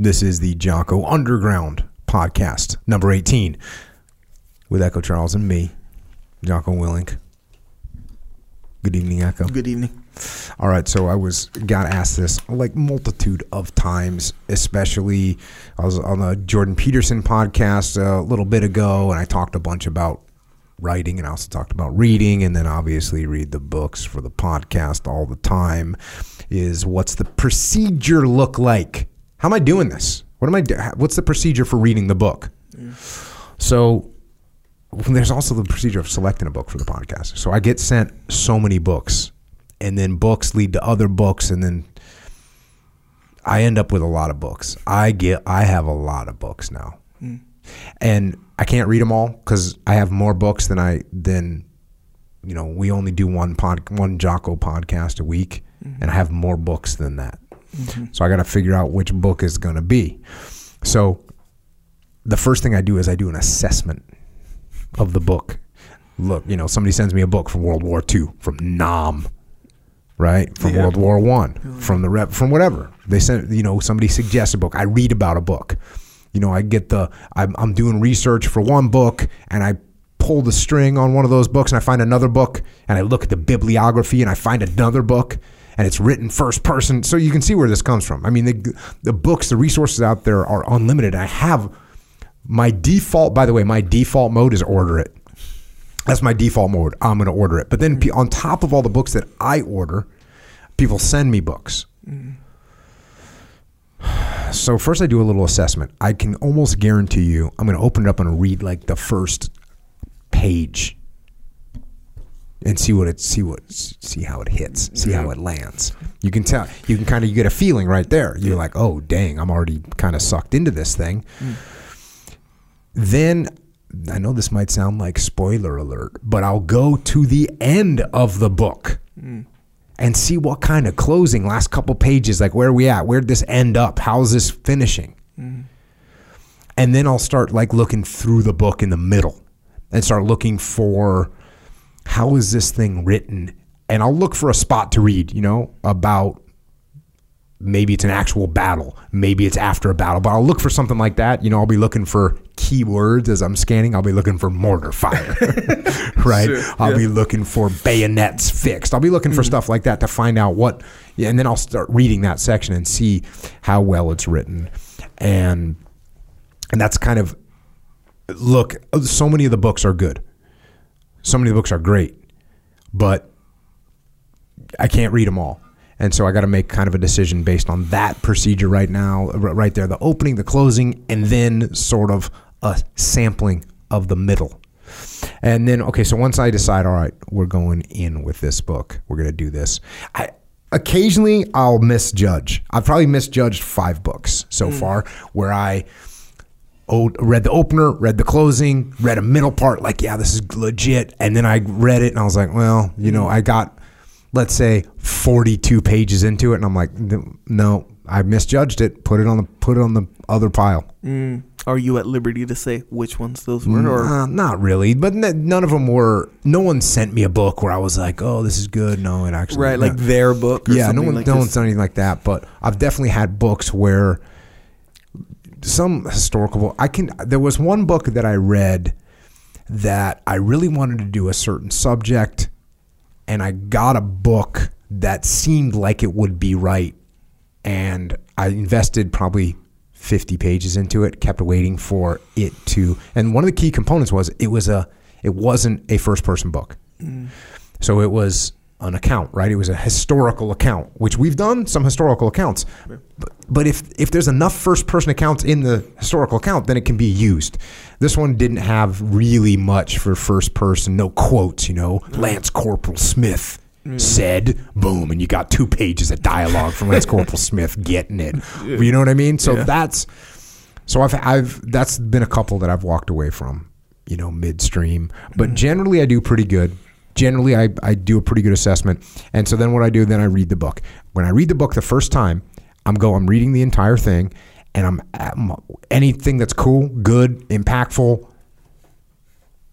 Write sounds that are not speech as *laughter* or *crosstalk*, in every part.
This is the Jocko Underground podcast, number 18, with Echo Charles and me, Jocko Willink. Good evening, Echo. Good evening. All right, so I was got asked this like multitude of times, especially I was on the Jordan Peterson podcast a little bit ago, and I talked a bunch about writing, and I also talked about reading, and then obviously read the books for the podcast all the time. Is what's the procedure look like? How am I doing this? What am I? Do- what's the procedure for reading the book? So there's also the procedure of selecting a book for the podcast. So I get sent so many books, and then books lead to other books, and then I end up with a lot of books. I get I have a lot of books now, hmm. and I can't read them all because I have more books than I than you know. We only do one pod one Jocko podcast a week, mm-hmm. and I have more books than that. Mm-hmm. So I got to figure out which book is going to be. So the first thing I do is I do an assessment of the book. Look, you know, somebody sends me a book from World War II, from Nam, right? From Yeah. World War One, from the rep, from whatever. They sent, you know, somebody suggests a book. I read about a book. You know, I get the, I'm, I'm doing research for one book, and I pull the string on one of those books, and I find another book, and I look at the bibliography, and I find another book, and it's written first person. So you can see where this comes from. I mean, the, the books, the resources out there are unlimited. I have my default, by the way, my default mode is order it. That's my default mode. I'm going to order it. But then pe- on top of all the books that I order, people send me books. Mm. So first I do a little assessment. I can almost guarantee you I'm going to open it up and read like the first page and see what it see what see how it hits, see how it lands. You can tell you can kind of you get a feeling right there. You're like, "Oh, dang, I'm already kind of sucked into this thing." Mm. then I know this might sound like spoiler alert, but I'll go to the end of the book mm. and see what kind of closing, last couple pages, like where are we at? Where'd this end up? How's this finishing? Mm. And then I'll start like looking through the book in the middle and start looking for how is this thing written? And I'll look for a spot to read, you know, about maybe it's an actual battle maybe it's after a battle but i'll look for something like that. You know i'll be looking for keywords as i'm scanning. I'll be looking for mortar fire *laughs* *laughs* right? Sure, i'll be looking for bayonets fixed. I'll be looking for mm. stuff like that to find out what yeah, and then i'll start reading that section and see how well it's written. And and that's kind of look so many of the books are good so many of the books are great but I can't read them all. And so I got to make kind of a decision based on that procedure right now, right there the opening, the closing, and then sort of a sampling of the middle. And then, okay, so once I decide, all right, we're going in with this book, we're going to do this. I, occasionally, I'll misjudge. I've probably misjudged five books so mm. far where I read the opener, read the closing, read a middle part, like, yeah, this is legit. And then I read it and I was like, well, you know, I got, let's say, 42 pages into it. And I'm like, no, I misjudged it. Put it on the, put it on the other pile. Mm. Are you at liberty to say which ones those were? Or Uh, not really, but n- none of them were, no one sent me a book where I was like, oh, this is good. No, it actually, right, no. like their book? Or yeah, no one, like no one's done anything like that. But I've definitely had books where some historical. book- I can. There was one book that I read that I really wanted to do a certain subject, and I got a book that seemed like it would be right, and I invested probably. 50 pages into it kept waiting for it to and one of the key components was it was a it wasn't a first person book mm. so it was an account, right? It was a historical account, which we've done some historical accounts. But, but if if there's enough first person accounts in the historical account, then it can be used. This one didn't have really much for first person, no quotes, you know. Mm. Lance Corporal Smith mm. said, boom, and you got two pages of dialogue from Lance Corporal Smith getting it. You know what I mean? So Yeah. that's so I've I've that's been a couple that I've walked away from, you know, midstream. But mm. generally I do pretty good. Generally I, I do a pretty good assessment. And so then what I do, then I read the book. When I read the book the first time, I'm go I'm reading the entire thing and I'm, I'm anything that's cool, good, impactful,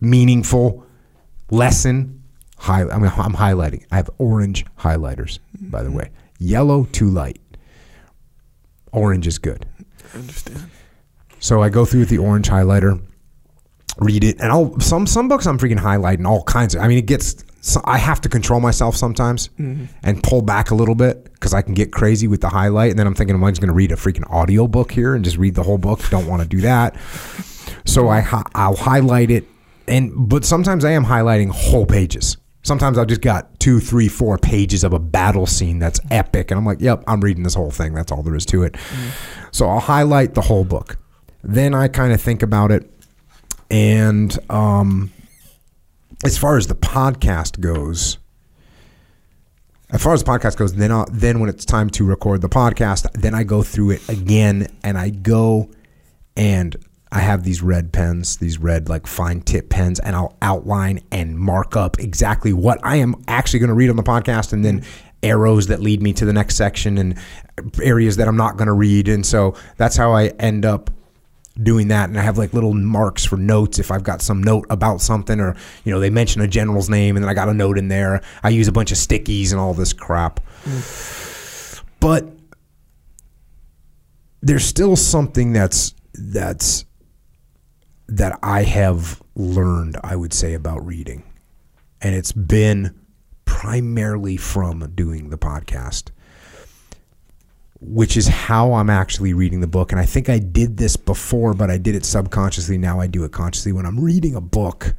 meaningful, lesson, high I mean, I'm highlighting. I have orange highlighters, by the mm-hmm. way. Yellow too light. Orange is good. I understand. So I go through with the orange highlighter, read it, and I'll some some books I'm freaking highlighting all kinds of. I mean, it gets. So I have to control myself sometimes mm-hmm. and pull back a little bit because I can get crazy with the highlight, and then I'm thinking, I'm just going to read a freaking audio book here and just read the whole book? Don't want to do that. So I I'll highlight it, and but sometimes I am highlighting whole pages. Sometimes I've just got two, three, four pages of a battle scene that's epic, and I'm like, "Yep, I'm reading this whole thing. That's all there is to it." Mm-hmm. So I'll highlight the whole book. Then I kind of think about it, and um, as far as the podcast goes, as far as the podcast goes, then I'll, then when it's time to record the podcast, then I go through it again, and I go and I have these red pens, these red like fine tip pens, and I'll outline and mark up exactly what I am actually going to read on the podcast, and then arrows that lead me to the next section and areas that I'm not going to read, and so that's how I end up doing that and I have like little marks for notes if I've got some note about something or you know they mention a general's name and then I got a note in there. I use a bunch of stickies and all this crap. But there's still something that's that's that I have learned I would say about reading. And it's been primarily from doing the podcast which is how I'm actually reading the book. And I think I did this before, but I did it subconsciously. Now I do it consciously. When I'm reading a book,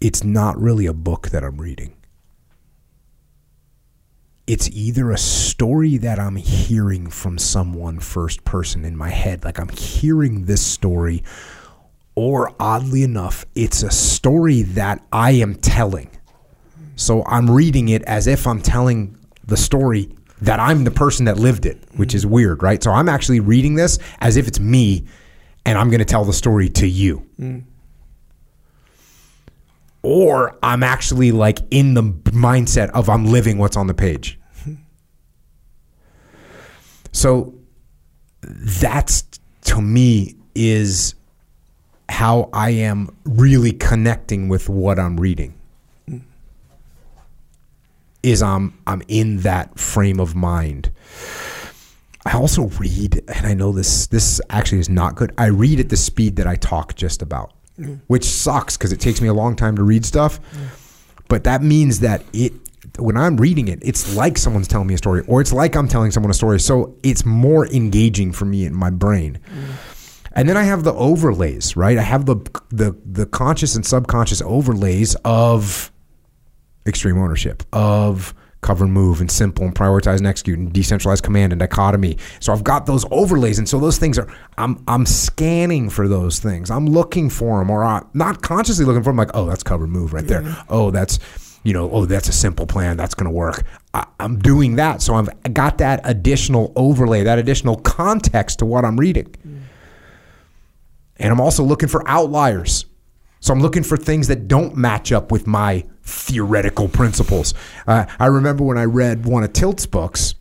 it's not really a book that I'm reading. It's either a story that I'm hearing from someone first person in my head, like I'm hearing this story, or oddly enough, it's a story that I am telling. So I'm reading it as if I'm telling the story that I'm the person that lived it, which is weird, right? So I'm actually reading this as if it's me and I'm going to tell the story to you. Or I'm actually like in the mindset of I'm living what's on the page. So that's to me is how I am really connecting with what I'm reading is I'm I'm in that frame of mind. I also read, and I know this this actually is not good. I read at the speed that I talk just about, mm. which sucks because it takes me a long time to read stuff. Mm. But that means that it when I'm reading it, it's like someone's telling me a story, or it's like I'm telling someone a story. So it's more engaging for me in my brain. Mm. And then I have the overlays, right? I have the the the conscious and subconscious overlays of extreme ownership of cover and move and simple and prioritize and execute and decentralized command and dichotomy. So I've got those overlays, and so those things are I'm I'm scanning for those things. I'm looking for them, or I'm not consciously looking for them. Like, oh, that's cover and move right there. Oh, that's you know, oh, that's a simple plan. That's going to work. I, I'm doing that, so I've got that additional overlay, that additional context to what I'm reading. Mm. And I'm also looking for outliers. So I'm looking for things that don't match up with my theoretical principles. Uh, I remember when I read one of Tilt's books,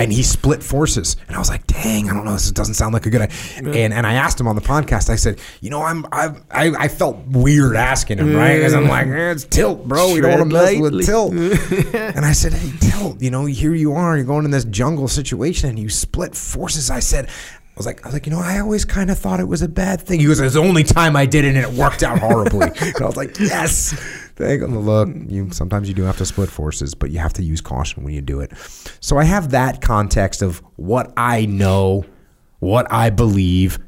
and he split forces, and I was like, "Dang, I don't know. This doesn't sound like a good." idea. And and I asked him on the podcast. I said, "You know, I'm I I, I felt weird asking him, right? Because I'm like, eh, it's Tilt, bro. We don't want to mess with. Tilt." *laughs* and I said, "Hey, Tilt, you know, here you are. You're going in this jungle situation, and you split forces." I said. I was like, I was like, you know, I always kind of thought it was a bad thing. He goes, it's the only time I did it, and it worked out horribly. *laughs* and I was like, yes. Thank him. Look, you sometimes you do have to split forces, but you have to use caution when you do it. So I have that context of what I know, what I believe,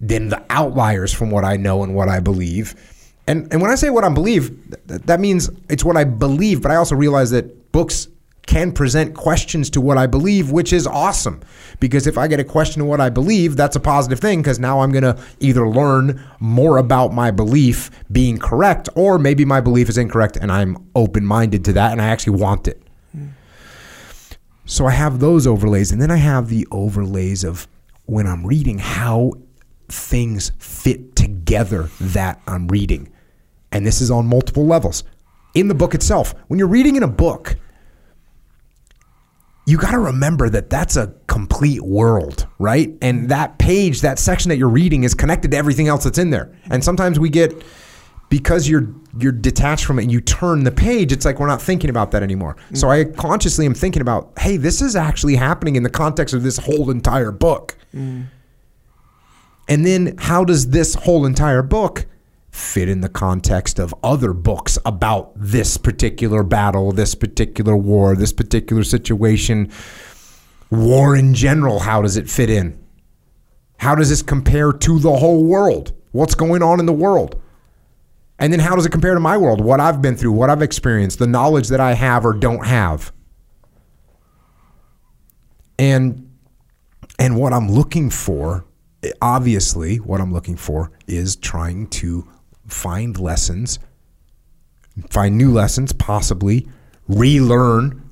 then the outliers from what I know and what I believe. And and when I say what I believe, th- that means it's what I believe, but I also realize that books can present questions to what I believe, which is awesome. Because if I get a question to what I believe, that's a positive thing because now I'm going to either learn more about my belief being correct or maybe my belief is incorrect and I'm open minded to that and I actually want it. So I have those overlays, and then I have the overlays of when I'm reading how things fit together that I'm reading. And this is on multiple levels. In the book itself, when you're reading in a book, you got to remember that that's a complete world, right? And that page, that section that you're reading is connected to everything else that's in there. And sometimes we get because you're you're detached from it and you turn the page, it's like we're not thinking about that anymore. So I consciously am thinking about, hey, this is actually happening in the context of this whole entire book. Mm. And then how does this whole entire book fit in the context of other books about this particular battle, this particular war, this particular situation, war in general? How does it fit in? How does this compare to the whole world? What's going on in the world? And then how does it compare to my world? What I've been through, what I've experienced, the knowledge that I have or don't have. And and what I'm looking for, obviously, what I'm looking for is trying to find lessons, find new lessons, possibly relearn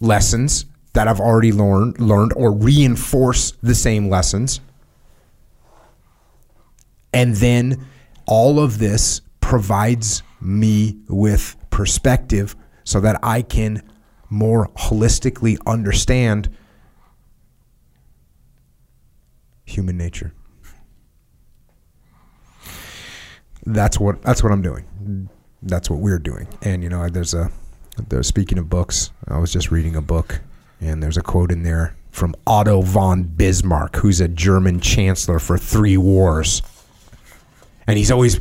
lessons that I've already learned learned or reinforce the same lessons. And then all of this provides me with perspective so that I can more holistically understand human nature. That's what that's what I'm doing. That's what we're doing. And you know, there's a there's speaking of books, I was just reading a book and there's a quote in there from Otto von Bismarck, who's a German chancellor for three wars and he's always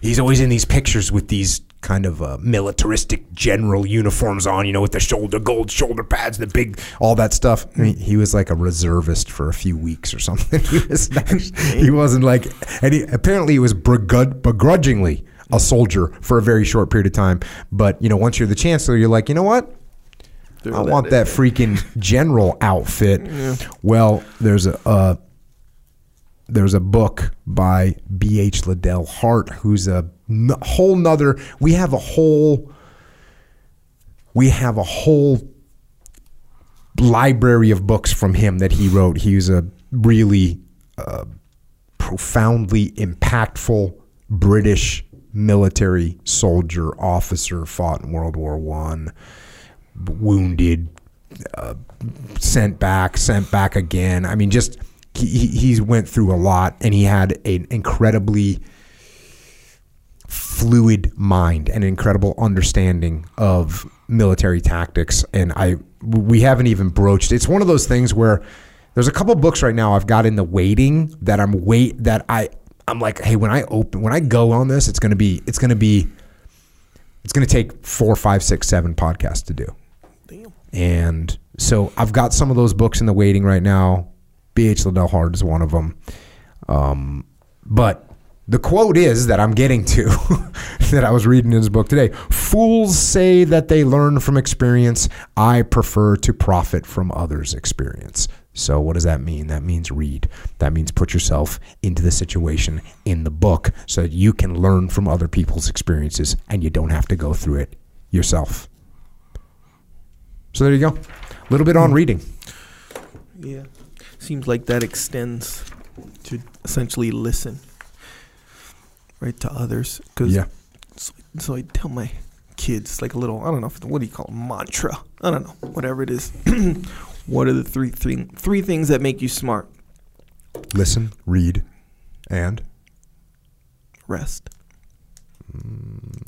he's always in these pictures with these kind of uh, militaristic general uniforms on, you know, with the shoulder gold shoulder pads, the big all that stuff. I mean, he was like a reservist for a few weeks or something. *laughs* he was not, he wasn't like, and he, apparently he was begrud- begrudgingly a soldier for a very short period of time. But you know, once you're the chancellor, you're like, you know what? I that want that freaking general outfit. *laughs* Well, there's a uh, there's a book by B. H. Liddell Hart, who's a whole nother. We have a whole we have a whole library of books from him that he wrote. He was a really uh, profoundly impactful British military soldier officer, fought in World War One, wounded, uh, sent back, sent back again. I mean, just he, he he's went through a lot, and he had an incredibly fluid mind and incredible understanding of military tactics and I we haven't even broached it's one of those things where there's a couple books right now I've got in the waiting that I'm wait that I I'm like hey when I open when I go on this it's gonna be it's gonna be it's gonna take four five six seven podcasts to do Damn. and so I've got some of those books in the waiting right now. B.H. Liddell Hart is one of them. Um, but the quote is that I'm getting to *laughs* that I was reading in his book today. Fools say that they learn from experience. I prefer to profit from others' experience. So what does that mean? That means read. That means put yourself into the situation in the book so that you can learn from other people's experiences and you don't have to go through it yourself. So there you go. A little bit on reading. Yeah. Seems like that extends to essentially listen, right, to others. Cause Yeah. So, so I tell my kids like a little, I don't know, what do you call it, mantra? I don't know, whatever it is. *clears throat* what are the three thing, three things that make you smart? Listen, read, and Rest.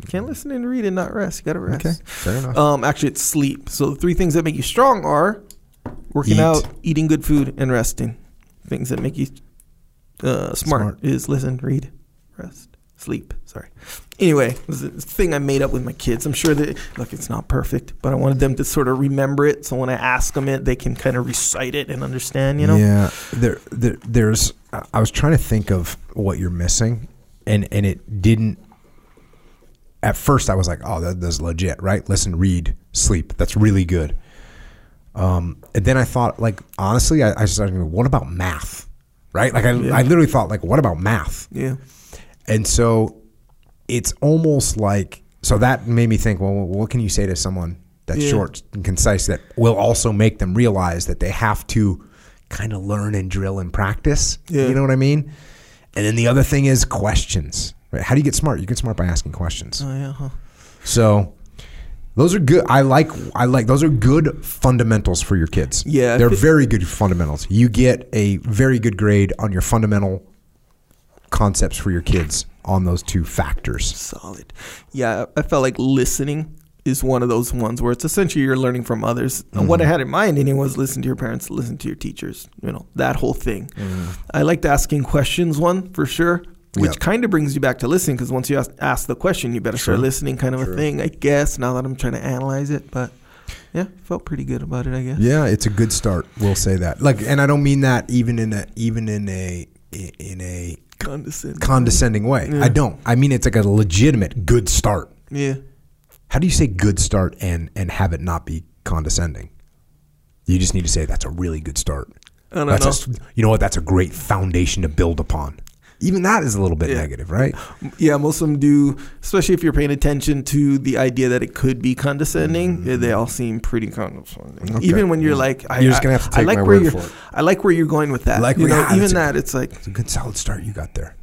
Can't listen and read and not rest. You gotta rest. okay, fair enough. Um, actually, it's sleep. So the three things that make you strong are working Eat. out, eating good food, and resting. Things that make you uh, smart, Smart. is listen, read, rest, sleep. Sorry. Anyway, this is a thing I made up with my kids. I'm sure that look, it's not perfect, but I wanted them to sort of remember it. So when I ask them it, they can kind of recite it and understand. You know. Yeah, there, there, there's. I was trying to think of what you're missing, and and it didn't. At first, I was like, "Oh, that, that's legit, right? Listen, read, sleep. That's really good." Um, and then I thought, like, honestly, I, I started. thinking, What about math? Right? Like, I, Yeah. I literally thought, like, what about math? Yeah. And so it's almost like so that made me think, well, what can you say to someone that's Yeah. short and concise that will also make them realize that they have to kind of learn and drill and practice. Yeah. You know what I mean? And then the other thing is questions. Right? How do you get smart? You get smart by asking questions. Oh yeah. Huh. So those are good. I like. I like. Those are good fundamentals for your kids. Yeah, they're very good fundamentals. You get a very good grade on your fundamental concepts for your kids on those two factors. Solid. Yeah, I felt like listening is one of those ones where it's essentially you're learning from others. And what I Mm-hmm. had in mind anyway was listen to your parents, listen to your teachers, you know, that whole thing. Mm-hmm. I liked asking questions one for sure, which Yep. kind of brings you back to listening because once you ask, ask the question, you better start listening kind of a thing, I guess, now that I'm trying to analyze it. But yeah, felt pretty good about it, I guess. Yeah, it's a good start. We'll say that. Like, and I don't mean that even in a even in a in a Condescending. condescending way. Yeah. I don't. I mean it's like a legitimate good start. yeah. How do you say good start and and have it not be condescending? You just need to say that's a really good start. I don't That's know. a, you know what? That's a great foundation to build upon. Even that is a little bit Yeah. negative, right? Yeah, most of them do, especially if you're paying attention to the idea that it could be condescending. yeah, They all seem pretty condescending. Mm-hmm. Okay. Even when you're like, I, You're just gonna have to I take like my where word you're, for it. I like where you're going with that. Like you know, even a- that, it's like It's a good solid start you got there.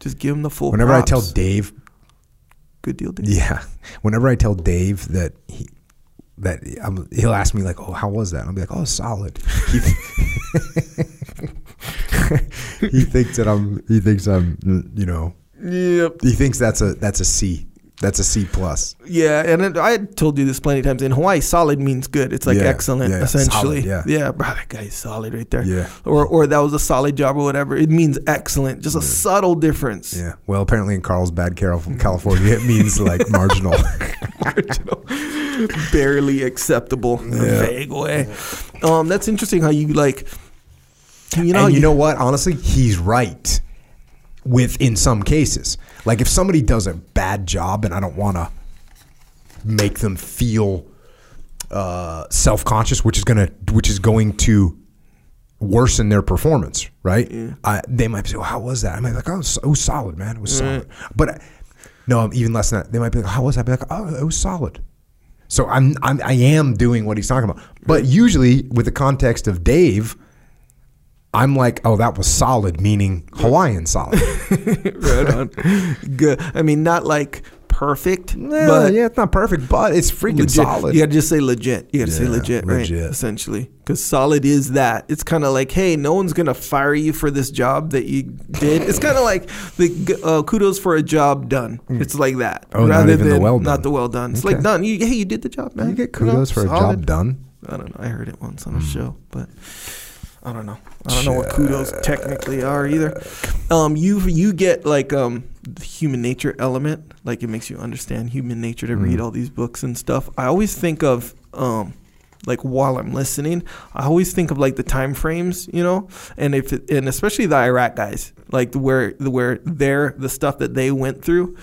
just give them the full. Whenever I tell. Dave good deal, Dave. Yeah. Whenever I tell Dave that he that I'm, he'll ask me like, "Oh, how was that?" And I'll be like, "Oh, solid." *laughs* *laughs* *laughs* He, thinks that I'm. He thinks I'm. You know. Yep. He thinks that's a that's a C. That's a C plus. Yeah, and it, I told you this plenty of times. In Hawaii, solid means good. It's like Yeah, excellent, yeah, essentially. solid, yeah. bro, that guy's solid right there. Yeah. Or or that was a solid job or whatever. It means excellent. Just a subtle difference. Yeah. Well, apparently in Carlsbad, Carol- from California, it means like *laughs* marginal. barely acceptable in a vague way. Um, that's interesting how you like. You know, and you know what? Honestly, he's right. With in some cases, like if somebody does a bad job, and I don't want to make them feel uh, self conscious, which is gonna which is going to worsen their performance, right? I, they might say, well, "How was that?" I might be like, "Oh, it was, solid, man. It was solid." But uh, no, even less than that. They might be like, "How was that?" I'd be like, "Oh, it was solid." So I'm, I'm I am doing what he's talking about. But usually with the context of Dave, I'm like, oh, that was solid, meaning Hawaiian solid. *laughs* right on. Good. I mean, not like perfect, yeah, but yeah, it's not perfect, but it's freaking legit. solid. You got to just say legit. You got to say Yeah, legit, right? legit. Essentially, because solid is that. It's kind of like, hey, no one's gonna fire you for this job that you did. It's kind of like the uh, kudos for a job done. It's like that, Oh, not even the well done. not the well done. It's like done. You, hey, you did the job, man. You get know, kudos for a job done. I don't know. I heard it once on a show, but I don't know. I don't know what kudos technically are either. Um, you you get like um the human nature element, like it makes you understand human nature to read all these books and stuff. I always think of um like while I'm listening, I always think of like the time frames, you know, and if it, and especially the Iraq guys, like where the where their the stuff that they went through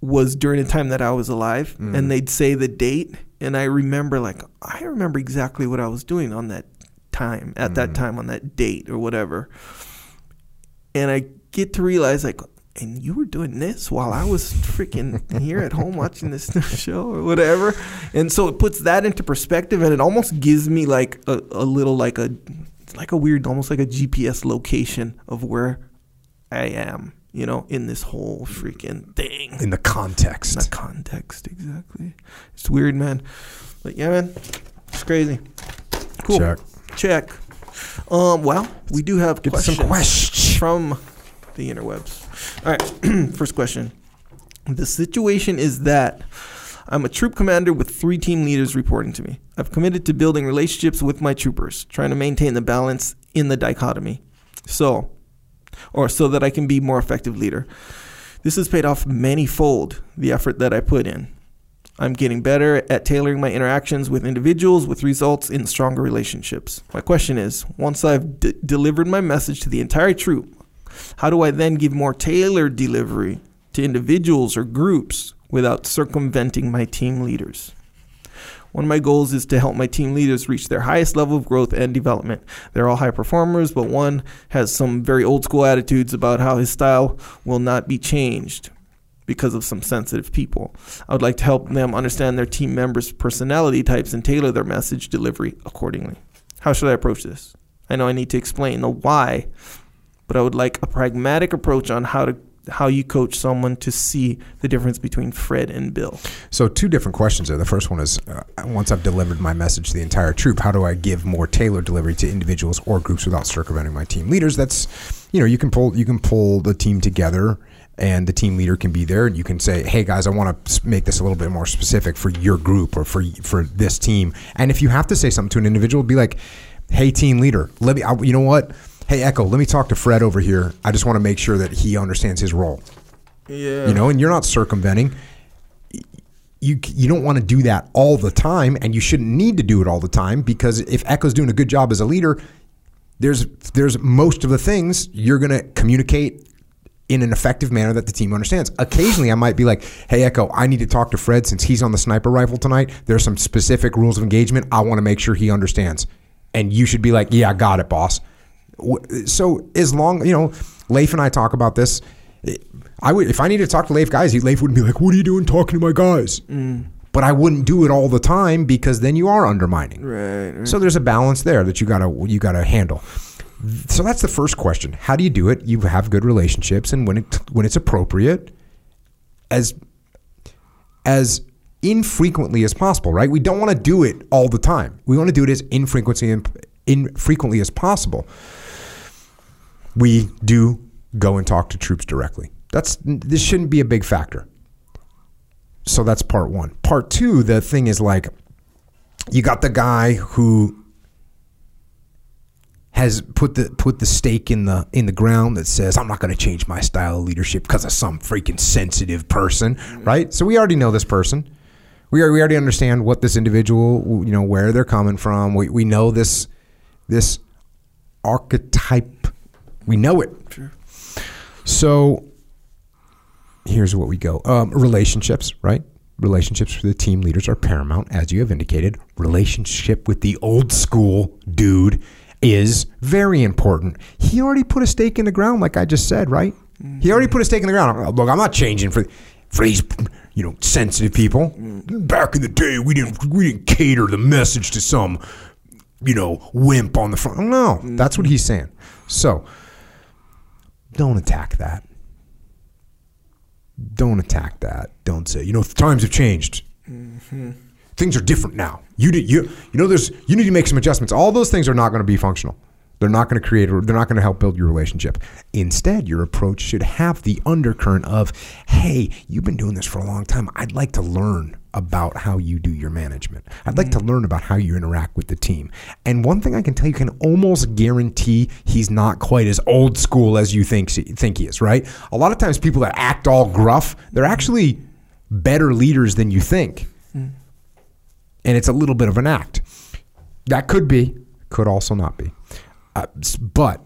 was during the time that I was alive, and they'd say the date, and I remember like I remember exactly what I was doing on that time at that mm. time on that date or whatever, and I get to realize like. And you were doing this while I was freaking here at home watching this *laughs* show or whatever, and so it puts that into perspective, and it almost gives me like a, a little like a like a weird, almost like a GPS location of where I am, you know, in this whole freaking thing. In the context. In the context, exactly. It's weird, man. But yeah, man, it's crazy. Cool. Check. Check. Um. Well, we do have questions some questions. from the interwebs. All right. *clears throat* First question. The situation is that I'm a troop commander with three team leaders reporting to me. I've committed to building relationships with my troopers, trying to maintain the balance in the dichotomy. So, or so that I can be more effective leader. This has paid off many-fold the effort that I put in. I'm getting better at tailoring my interactions with individuals with results in stronger relationships. My question is, once I've d- delivered my message to the entire troop, how do I then give more tailored delivery to individuals or groups without circumventing my team leaders? One of my goals is to help my team leaders reach their highest level of growth and development. They're all high performers, but one has some very old school attitudes about how his style will not be changed because of some sensitive people. I would like to help them understand their team members' personality types and tailor their message delivery accordingly. How should I approach this? I know I need to explain the why, but I would like a pragmatic approach on how to how you coach someone to see the difference between Fred and Bill. So two different questions there. The first one is, uh, once I've delivered my message to the entire troop, how do I give more tailored delivery to individuals or groups without circumventing my team leaders? That's, you know, you can pull you can pull the team together and the team leader can be there and you can say hey guys i want to make this a little bit more specific for your group or for for this team. And if you have to say something to an individual be like hey team leader let me I, you know what? Hey echo let me talk to fred over here. I just want to make sure that he understands his role. Yeah. you know and you're not circumventing. You you don't want to do that all the time and you shouldn't need to do it all the time because if echo's doing a good job as a leader there's there's most of the things you're going to communicate in an effective manner that the team understands. Occasionally, I might be like, "Hey, Echo, I need to talk to Fred since he's on the sniper rifle tonight. There's some specific rules of engagement. I want to make sure he understands." And you should be like, "Yeah, I got it, boss." So as long you know, Leif and I talk about this. I would if I needed to talk to Leif guys, Leif wouldn't be like, "What are you doing talking to my guys?" Mm. But I wouldn't do it all the time because then you are undermining. Right. right. So there's a balance there that you gotta you gotta handle. So that's the first question. How do you do it? You have good relationships, and when it when it's appropriate, as as infrequently as possible. Right? We don't want to do it all the time. We want to do it as infrequently infrequently as possible. We do go and talk to troops directly. That's this shouldn't be a big factor. So that's part one. Part two, the thing is like you got the guy who has put the put the stake in the in the ground that says I'm not going to change my style of leadership because of some freaking sensitive person, right? So we already know this person. We are, we already understand what this individual, you know, where they're coming from. We we know this this archetype. We know it. So here's what we go um, relationships right relationships for the team leaders are paramount as you have indicated relationship with the old school dude is very important. He already put a stake in the ground like i just said right? He already put a stake in the ground. Look i'm not changing for for these you know sensitive people. Back in the day we didn't we didn't cater the message to some you know wimp on the front. No that's what he's saying. So don't attack that. Don't attack that. Don't say, you know, times have changed. Mm-hmm. Things are different now. You did, you, you know, there's, you need to make some adjustments. All those things are not going to be functional. They're not going to create, they're not going to help build your relationship. Instead, your approach should have the undercurrent of, hey, you've been doing this for a long time. I'd like to learn about how you do your management. I'd like to mm-hmm. learn about how you interact with the team. And one thing I can tell you can almost guarantee he's not quite as old school as you think think he is, right? A lot of times people that act all gruff, they're actually better leaders than you think. And it's a little bit of an act. That could be, could also not be. Uh, but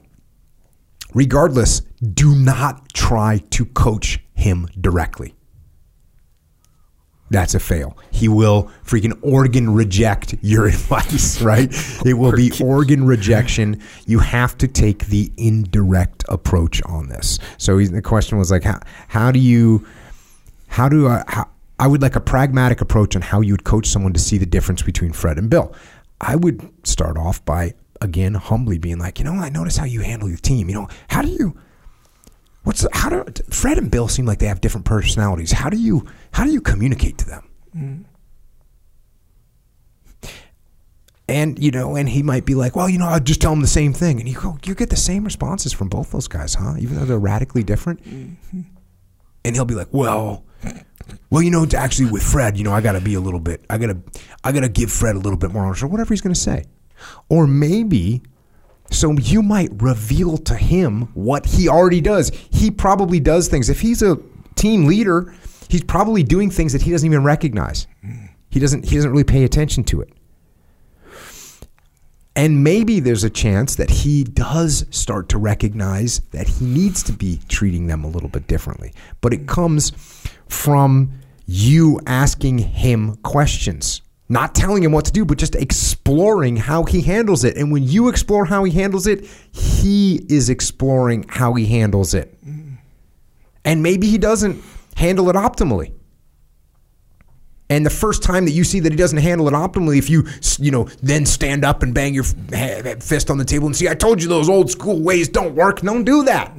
regardless, do not try to coach him directly. That's a fail. He will freaking organ reject your *laughs* advice, right? It will be organ rejection. You have to take the indirect approach on this. So the question was like, how, how do you, how do I, how, I would like a pragmatic approach on how you would coach someone to see the difference between Fred and Bill. I would start off by, again, humbly being like, you know, I notice how you handle your team. You know, how do you, What's the, how do Fred and Bill seem like they have different personalities? How do you how do you communicate to them? And you know, and he might be like, "Well, you know, I'll just tell them the same thing," and you go, "You get the same responses from both those guys, huh? Even though they're radically different." Mm-hmm. And he'll be like, "Well, well, you know, actually with Fred, you know, I got to be a little bit, I got to, I got to give Fred a little bit more ownership, whatever he's going to say, or maybe." So you might reveal to him what he already does. He probably does things. If he's a team leader, he's probably doing things that he doesn't even recognize. He doesn't he doesn't really pay attention to it. And maybe there's a chance that he does start to recognize that he needs to be treating them a little bit differently. But it comes from you asking him questions not telling him what to do, but just exploring how he handles it. And when you explore how he handles it, he is exploring how he handles it. And maybe he doesn't handle it optimally. And the first time that you see that he doesn't handle it optimally, if you, you know, then stand up and bang your fist on the table and see, I told you those old school ways don't work. Don't do that.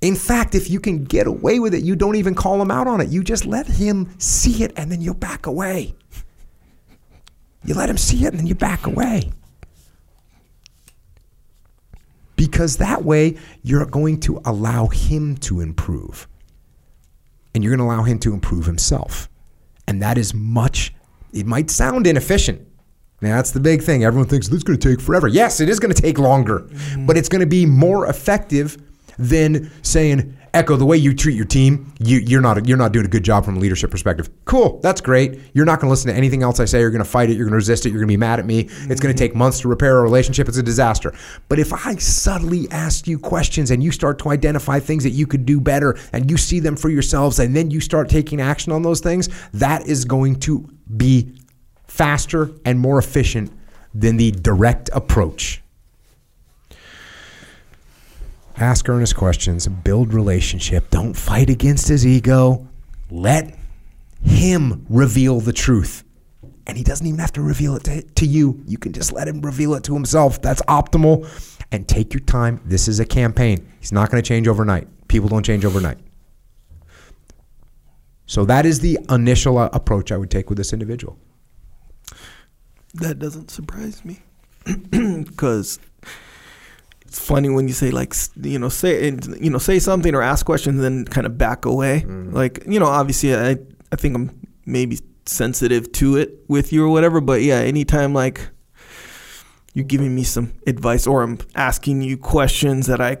In fact, if you can get away with it, you don't even call him out on it. You just let him see it and then you back away. You let him see it and then you back away. because that way you're going to allow him to improve. And you're going to allow him to improve himself. And that is much, it might sound inefficient. Now, that's the big thing. Everyone thinks this is going to take forever. Yes, it is going to take longer, mm-hmm. but it's going to be more effective than saying, Echo, the way you treat your team, you, you're not you're not doing a good job from a leadership perspective. Cool, that's great. You're not going to listen to anything else I say. You're going to fight it. You're going to resist it. You're going to be mad at me. It's going to mm-hmm. take months to repair a relationship. It's a disaster. But if I subtly ask you questions and you start to identify things that you could do better, and you see them for yourselves, and then you start taking action on those things, that is going to be faster and more efficient than the direct approach. Ask earnest questions, build relationship, don't fight against his ego. Let him reveal the truth. And he doesn't even have to reveal it to, to you. You can just let him reveal it to himself. That's optimal. And take your time. This is a campaign. He's not going to change overnight. People don't change overnight. So that is the initial uh, approach I would take with this individual. That doesn't surprise me *clears throat* because it's funny when you say like you know say you know say something or ask questions and then kind of back away. Mm-hmm. Like you know obviously I I think I'm maybe sensitive to it with you or whatever. But yeah, anytime like you're giving me some advice or I'm asking you questions that I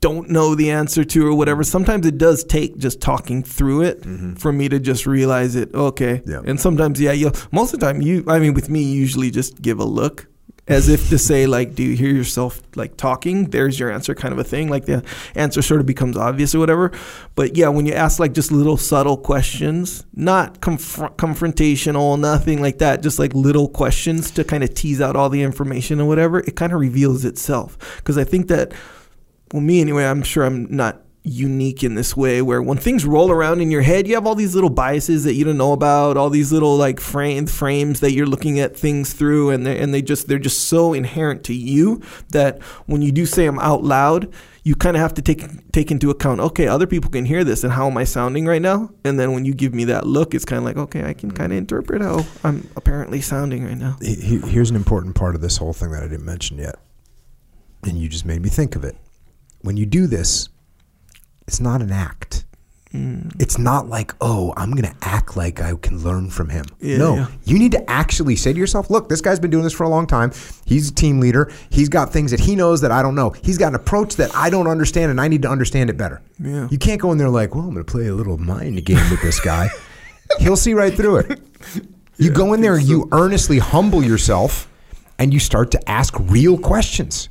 don't know the answer to or whatever. Sometimes it does take just talking through it mm-hmm. for me to just realize it. Okay. Yeah. And sometimes, yeah, you most of the time you, I mean, with me, you usually just give a look as if to say like, do you hear yourself like talking? There's your answer kind of a thing. Like the answer sort of becomes obvious or whatever. But yeah, when you ask like just little subtle questions, not conf- confrontational, nothing like that, just like little questions to kind of tease out all the information or whatever, it kind of reveals itself. Because I think that well, me anyway, I'm sure I'm not unique in this way where when things roll around in your head, you have all these little biases that you don't know about, all these little like frame, frames that you're looking at things through and they and they just they're just so inherent to you that when you do say them out loud, you kind of have to take take into account, okay, other people can hear this and how am I sounding right now? And then when you give me that look, it's kind of like, okay, I can kind of mm. interpret how I'm apparently sounding right now. He- he- Here's an important part of this whole thing that I didn't mention yet, and you just made me think of it. When you do this, it's not an act. Mm. It's not like, oh, I'm going to act like I can learn from him. Yeah, no, yeah. you need to actually say to yourself, look, this guy's been doing this for a long time. He's a team leader. He's got things that he knows that I don't know. He's got an approach that I don't understand, and I need to understand it better. Yeah. You can't go in there like, well, I'm going to play a little mind game with this guy. *laughs* He'll see right through it. You go in there, you earnestly humble yourself, and you start to ask real questions.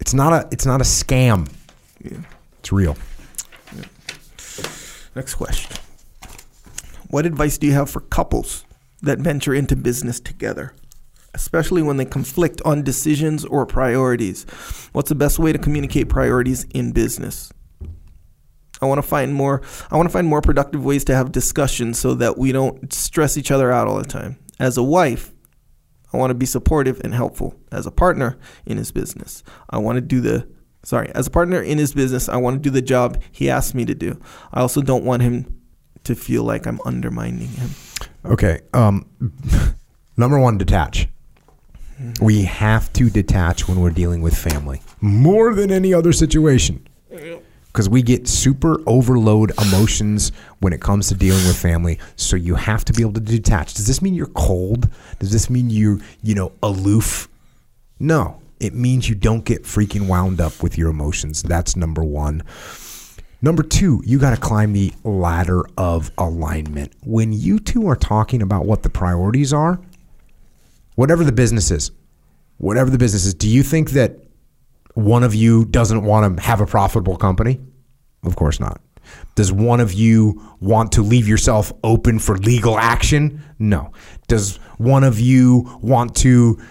It's not a it's not a scam. Yeah. It's real. Next question. What advice do you have for couples that venture into business together, especially when they conflict on decisions or priorities? What's the best way to communicate priorities in business? I want to find more I want to find more productive ways to have discussions so that we don't stress each other out all the time. As a wife, I want to be supportive and helpful. As a partner in his business, I want to do the sorry, as a partner in his business, I want to do the job he asked me to do. I also don't want him to feel like I'm undermining him. Okay. Um, *laughs* number one, detach. We have to detach when we're dealing with family more than any other situation. Because we get super overload emotions when it comes to dealing with family. So you have to be able to detach. Does this mean you're cold? Does this mean you, you know, aloof? No. It means you don't get freaking wound up with your emotions. That's number one. Number two, you got to climb the ladder of alignment. When you two are talking about what the priorities are, whatever the business is, whatever the business is, do you think that one of you doesn't want to have a profitable company? Of course not. Does one of you want to leave yourself open for legal action? No. Does one of you want to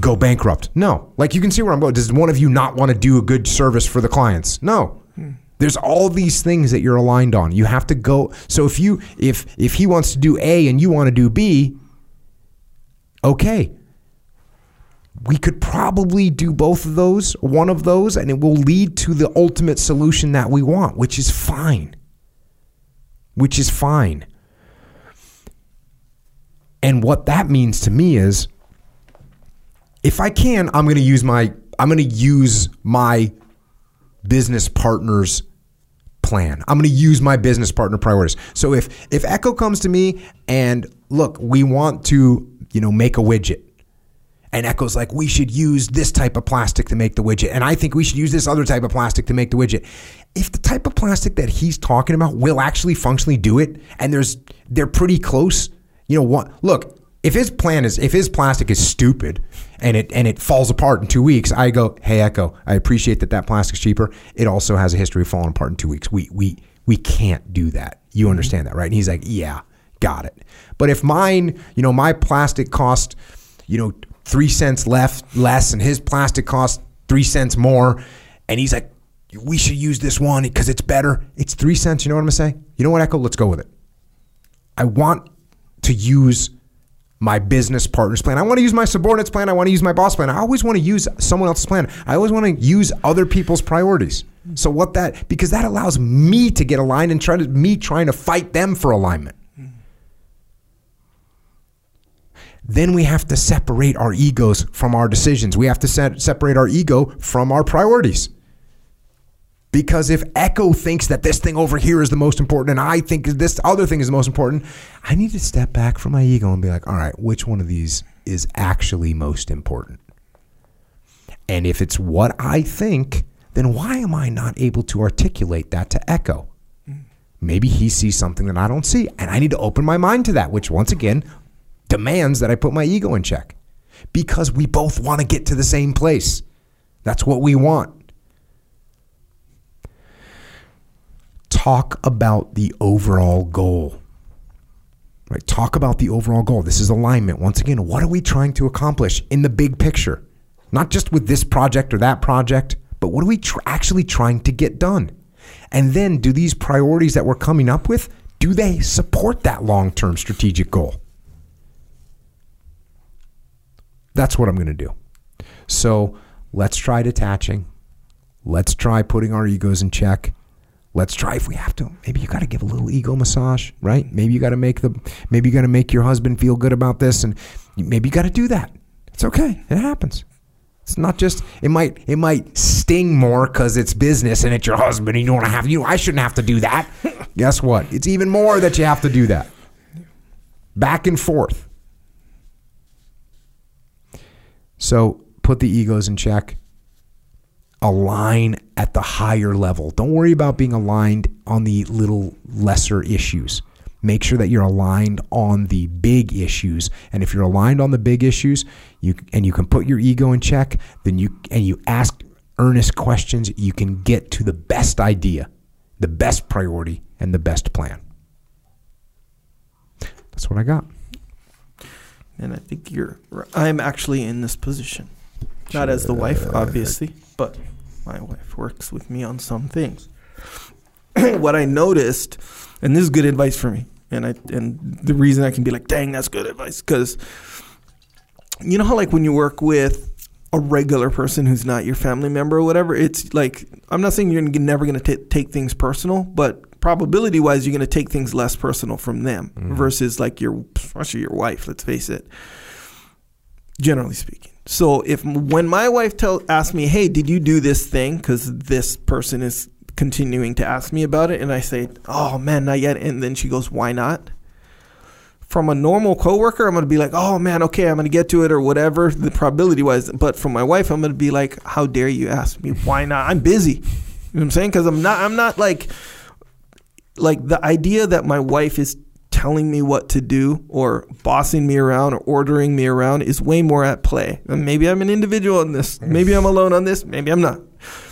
go bankrupt? No. Like you can see where I'm going. Does one of you not want to do a good service for the clients? No. There's all these things that you're aligned on. You have to go. So if you if if he wants to do A and you want to do B, okay. We could probably do both of those, one of those, and it will lead to the ultimate solution that we want, which is fine. Which is fine. And what that means to me is if I can, I'm going to use my I'm going to use my business partner's plan. I'm going to use my business partner priorities. So if if Echo comes to me and look, we want to, you know, make a widget. And Echo's like, we should use this type of plastic to make the widget. And I think we should use this other type of plastic to make the widget. If the type of plastic that he's talking about will actually functionally do it, and there's they're pretty close, you know what? Look, if his plan is if his plastic is stupid and it and it falls apart in two weeks, I go, hey Echo, I appreciate that that plastic's cheaper. It also has a history of falling apart in two weeks. We we we can't do that. You mm-hmm. understand that, right? And he's like, yeah, got it. But if mine, you know, my plastic cost, you know, three cents left less, and his plastic cost three cents more, and he's like, we should use this one because it's better. It's three cents. You know what I'm gonna say? You know what, Echo? Let's go with it. I want to use my business partner's plan. I want to use my subordinate's plan. I want to use my boss plan. I always want to use someone else's plan. I always want to use other people's priorities. So what that because that allows me to get aligned and try to me trying to fight them for alignment. Then we have to separate our egos from our decisions. We have to set, separate our ego from our priorities. Because if Echo thinks that this thing over here is the most important and I think this other thing is the most important, I need to step back from my ego and be like, all right, which one of these is actually most important? And if it's what I think, then why am I not able to articulate that to Echo? Maybe he sees something that I don't see, and I need to open my mind to that, which once again demands that I put my ego in check because we both want to get to the same place. That's what we want. Talk about the overall goal. Right? Talk about the overall goal. This is alignment. Once again, what are we trying to accomplish in the big picture? Not just with this project or that project, but what are we tr- actually trying to get done? And then do these priorities that we're coming up with, do they support that long-term strategic goal? That's what I'm going to do. So, let's try detaching. Let's try putting our egos in check Let's try if we have to. Maybe you got to give a little ego massage, right? Maybe you got to make the maybe you got to make your husband feel good about this and maybe you got to do that. It's okay. It happens. It's not just it might it might sting more cuz it's business and it's your husband and you don't want to have you I shouldn't have to do that. *laughs* Guess what? It's even more that you have to do that. Back and forth. So, put the egos in check align at the higher level. Don't worry about being aligned on the little lesser issues. Make sure that you're aligned on the big issues. And if you're aligned on the big issues, you and you can put your ego in check, then you and you ask earnest questions, you can get to the best idea, the best priority, and the best plan. That's what I got. And I think you're I'm actually in this position. Not as the wife, obviously, but my wife works with me on some things. *clears throat* what I noticed, and this is good advice for me, and I and the reason I can be like, dang, that's good advice, because you know how like when you work with a regular person who's not your family member or whatever, it's like I'm not saying you're never going to take things personal, but probability wise, you're going to take things less personal from them mm-hmm. versus like your, especially your wife. Let's face it. Generally speaking, so if when my wife tell asks me, "Hey, did you do this thing?" because this person is continuing to ask me about it, and I say, "Oh man, not yet," and then she goes, "Why not?" From a normal coworker, I'm gonna be like, "Oh man, okay, I'm gonna get to it or whatever." The probability wise, but from my wife, I'm gonna be like, "How dare you ask me? Why not? I'm busy." You know what I'm saying? Because I'm not. I'm not like like the idea that my wife is telling me what to do or bossing me around or ordering me around is way more at play. And maybe I'm an individual in this. Maybe I'm alone on this. Maybe I'm not.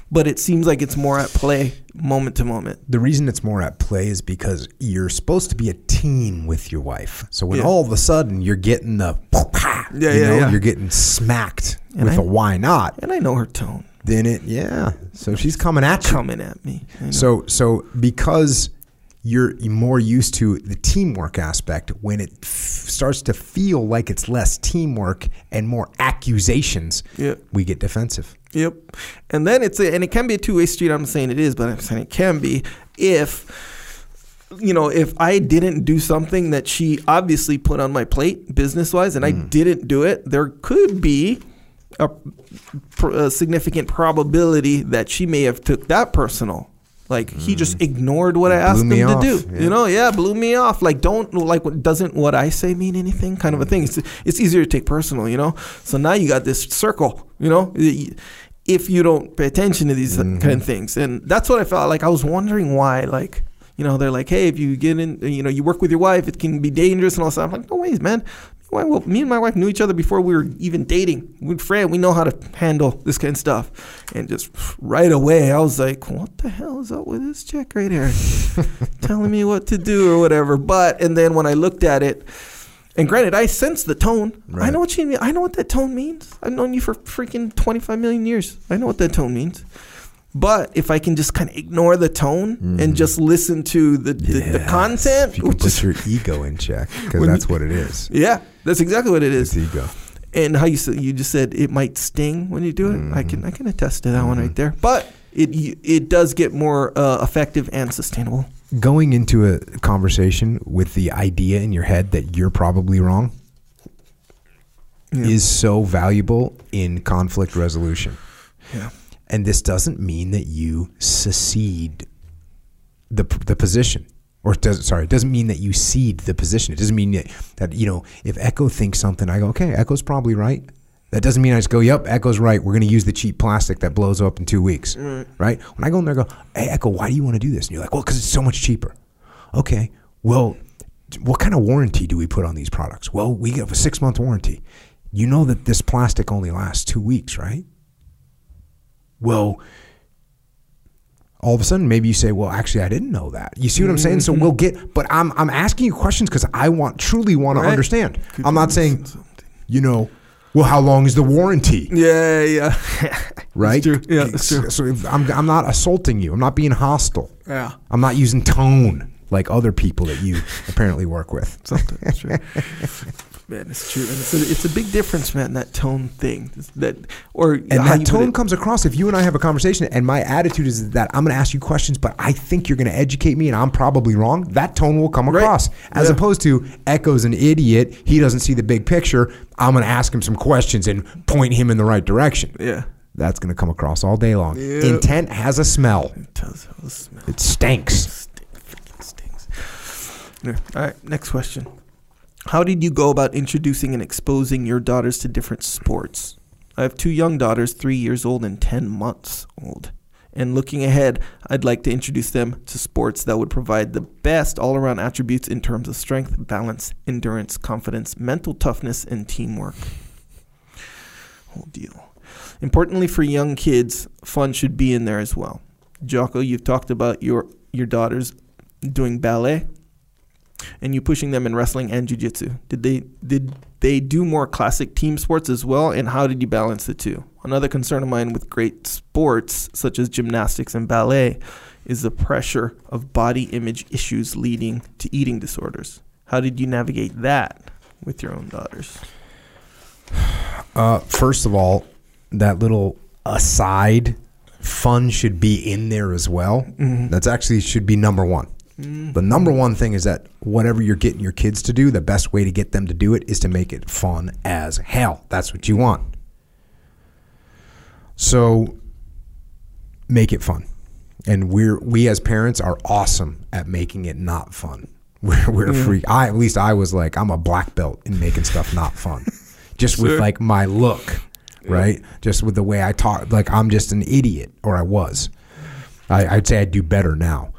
But it seems like it's more at play moment to moment. The reason it's more at play is because you're supposed to be a team with your wife. So when yeah. all of a sudden you're getting the *laughs* yeah, you yeah, know, yeah. you're getting smacked and with I, a why not. And I know her tone. Then it yeah. So she's coming at you. Coming at me. So so because you're more used to the teamwork aspect when it f- starts to feel like it's less teamwork and more accusations yep. we get defensive yep and then it's a, and it can be a two-way street i'm saying it is but i'm saying it can be if you know if i didn't do something that she obviously put on my plate business wise and mm. i didn't do it there could be a, a significant probability that she may have took that personal. Like he just ignored what I asked him Mm. to off, do. yeah. You know, yeah, blew me off. Like don't like doesn't what I say mean anything? Kind of a thing. It's it's easier to take personal. You know. So now you got this circle. You know. If you don't pay attention to these Mm-hmm. kind of things, and that's what I felt like. I was wondering why, like, you know, they're like, hey, if you get in, you know, you work with your wife, it can be dangerous and all that. stuff. I'm like, no ways, man. Well, me and my wife knew each other before we were even dating. We're friends. We know how to handle this kind of stuff. And just right away, I was like, what the hell is up with this chick right here? *laughs* Telling me what to do or whatever. But, and then when I looked at it, and granted, I sense the tone. Right. I know what you mean. I know what that tone means. I've known you for freaking 25 million years. I know what that tone means. But if I can just kind of ignore the tone and just listen to the, the, the Mm-hmm. Content, If you can which is- put your ego in check, because that's you- what it is. yeah, that's exactly what it is. It's ego. And how you you just said it might sting when you do it. I can I can attest to that one right there. But it it does get more uh, effective and sustainable. Going into a conversation with the idea in your head that you're probably wrong Yeah. is so valuable in conflict resolution. Yeah. And this doesn't mean that you secede the the position, or it does sorry, it doesn't mean that you cede the position. It doesn't mean that, that you know if Echo thinks something, I go, okay, Echo's probably right. That doesn't mean I just go, yep, Echo's right. We're going to use the cheap plastic that blows up in two weeks, right? When I go in there, and go, hey, Echo, why do you want to do this? And you're like, well, because it's so much cheaper. Okay, well, what kind of warranty do we put on these products? Well, we have a six month warranty. You know that this plastic only lasts two weeks, right? Well, all of a sudden, maybe you say, "Well, actually, I didn't know that." You see what I'm saying? So we'll mm-hmm. get, but I'm I'm asking you questions because I want truly want to Right. understand. I'm not saying, you know, well, how long is the warranty? Yeah, yeah. *laughs* Right? true. Yeah, that's true. So if I'm I'm not assaulting you. I'm not being hostile. Yeah. I'm not using tone like other people that you apparently work with. True. *laughs* man, it's true, and it's a, it's a big difference, man. That tone thing, that or And that tone comes across if you and I have a conversation, and my attitude is that I'm going to ask you questions, but I think you're going to educate me, and I'm probably wrong. That tone will come Right. across, as Yeah. opposed to Echo's an idiot. He doesn't see the big picture. I'm going to ask him some questions and point him in the right direction. Yeah, That's going to come across all day long. Yep. Intent has a smell. it does have a smell. It stinks. Stink, freaking stings. Yeah. All right, next question. How did you go about introducing and exposing your daughters to different sports? I have two young daughters, three years old and 10 months old. And looking ahead, I'd like to introduce them to sports that would provide the best all around attributes in terms of strength, balance, endurance, confidence, mental toughness, and teamwork. Whole deal. Importantly for young kids, fun should be in there as well. Jocko, you've talked about your your daughters doing ballet and you pushing them in wrestling and jiu-jitsu. Did they did they do more classic team sports as well and how did you balance the two? Another concern of mine with great sports such as gymnastics and ballet is the pressure of body image issues leading to eating disorders. How did you navigate that with your own daughters? *sighs* Uh, first of all, that little aside, fun should be in there as well. That's actually should be number one. Mm. The number one thing is that whatever you're getting your kids to do, the best way to get them to do it is to make it fun as hell. That's what you want. So make it fun. And we're we as parents are awesome at making it not fun. *laughs* We're we're free. I at least I was like I'm a black belt in making stuff not fun. *laughs* Just with Sure. like my look, right? Just with the way I talk, like I'm just an idiot, or I was. I, I'd say I'd do better now.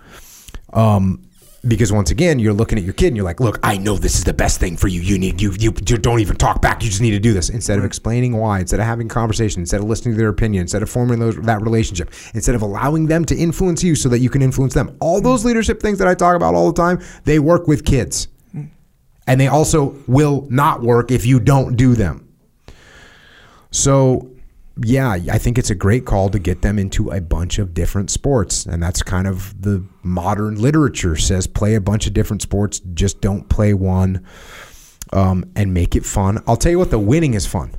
Um, because once again, you're looking at your kid and you're like, "Look, I know this is the best thing for you. You need you you, you don't even talk back. You just need to do this." Instead of explaining why, instead of having conversation, instead of listening to their opinion, instead of forming those, that relationship, instead of allowing them to influence you so that you can influence them. All those leadership things that I talk about all the time, they work with kids, and they also will not work if you don't do them. So, yeah, I think it's a great call to get them into a bunch of different sports. And that's kind of the modern literature says play a bunch of different sports, just don't play one um, and make it fun. I'll tell you what, the winning is fun.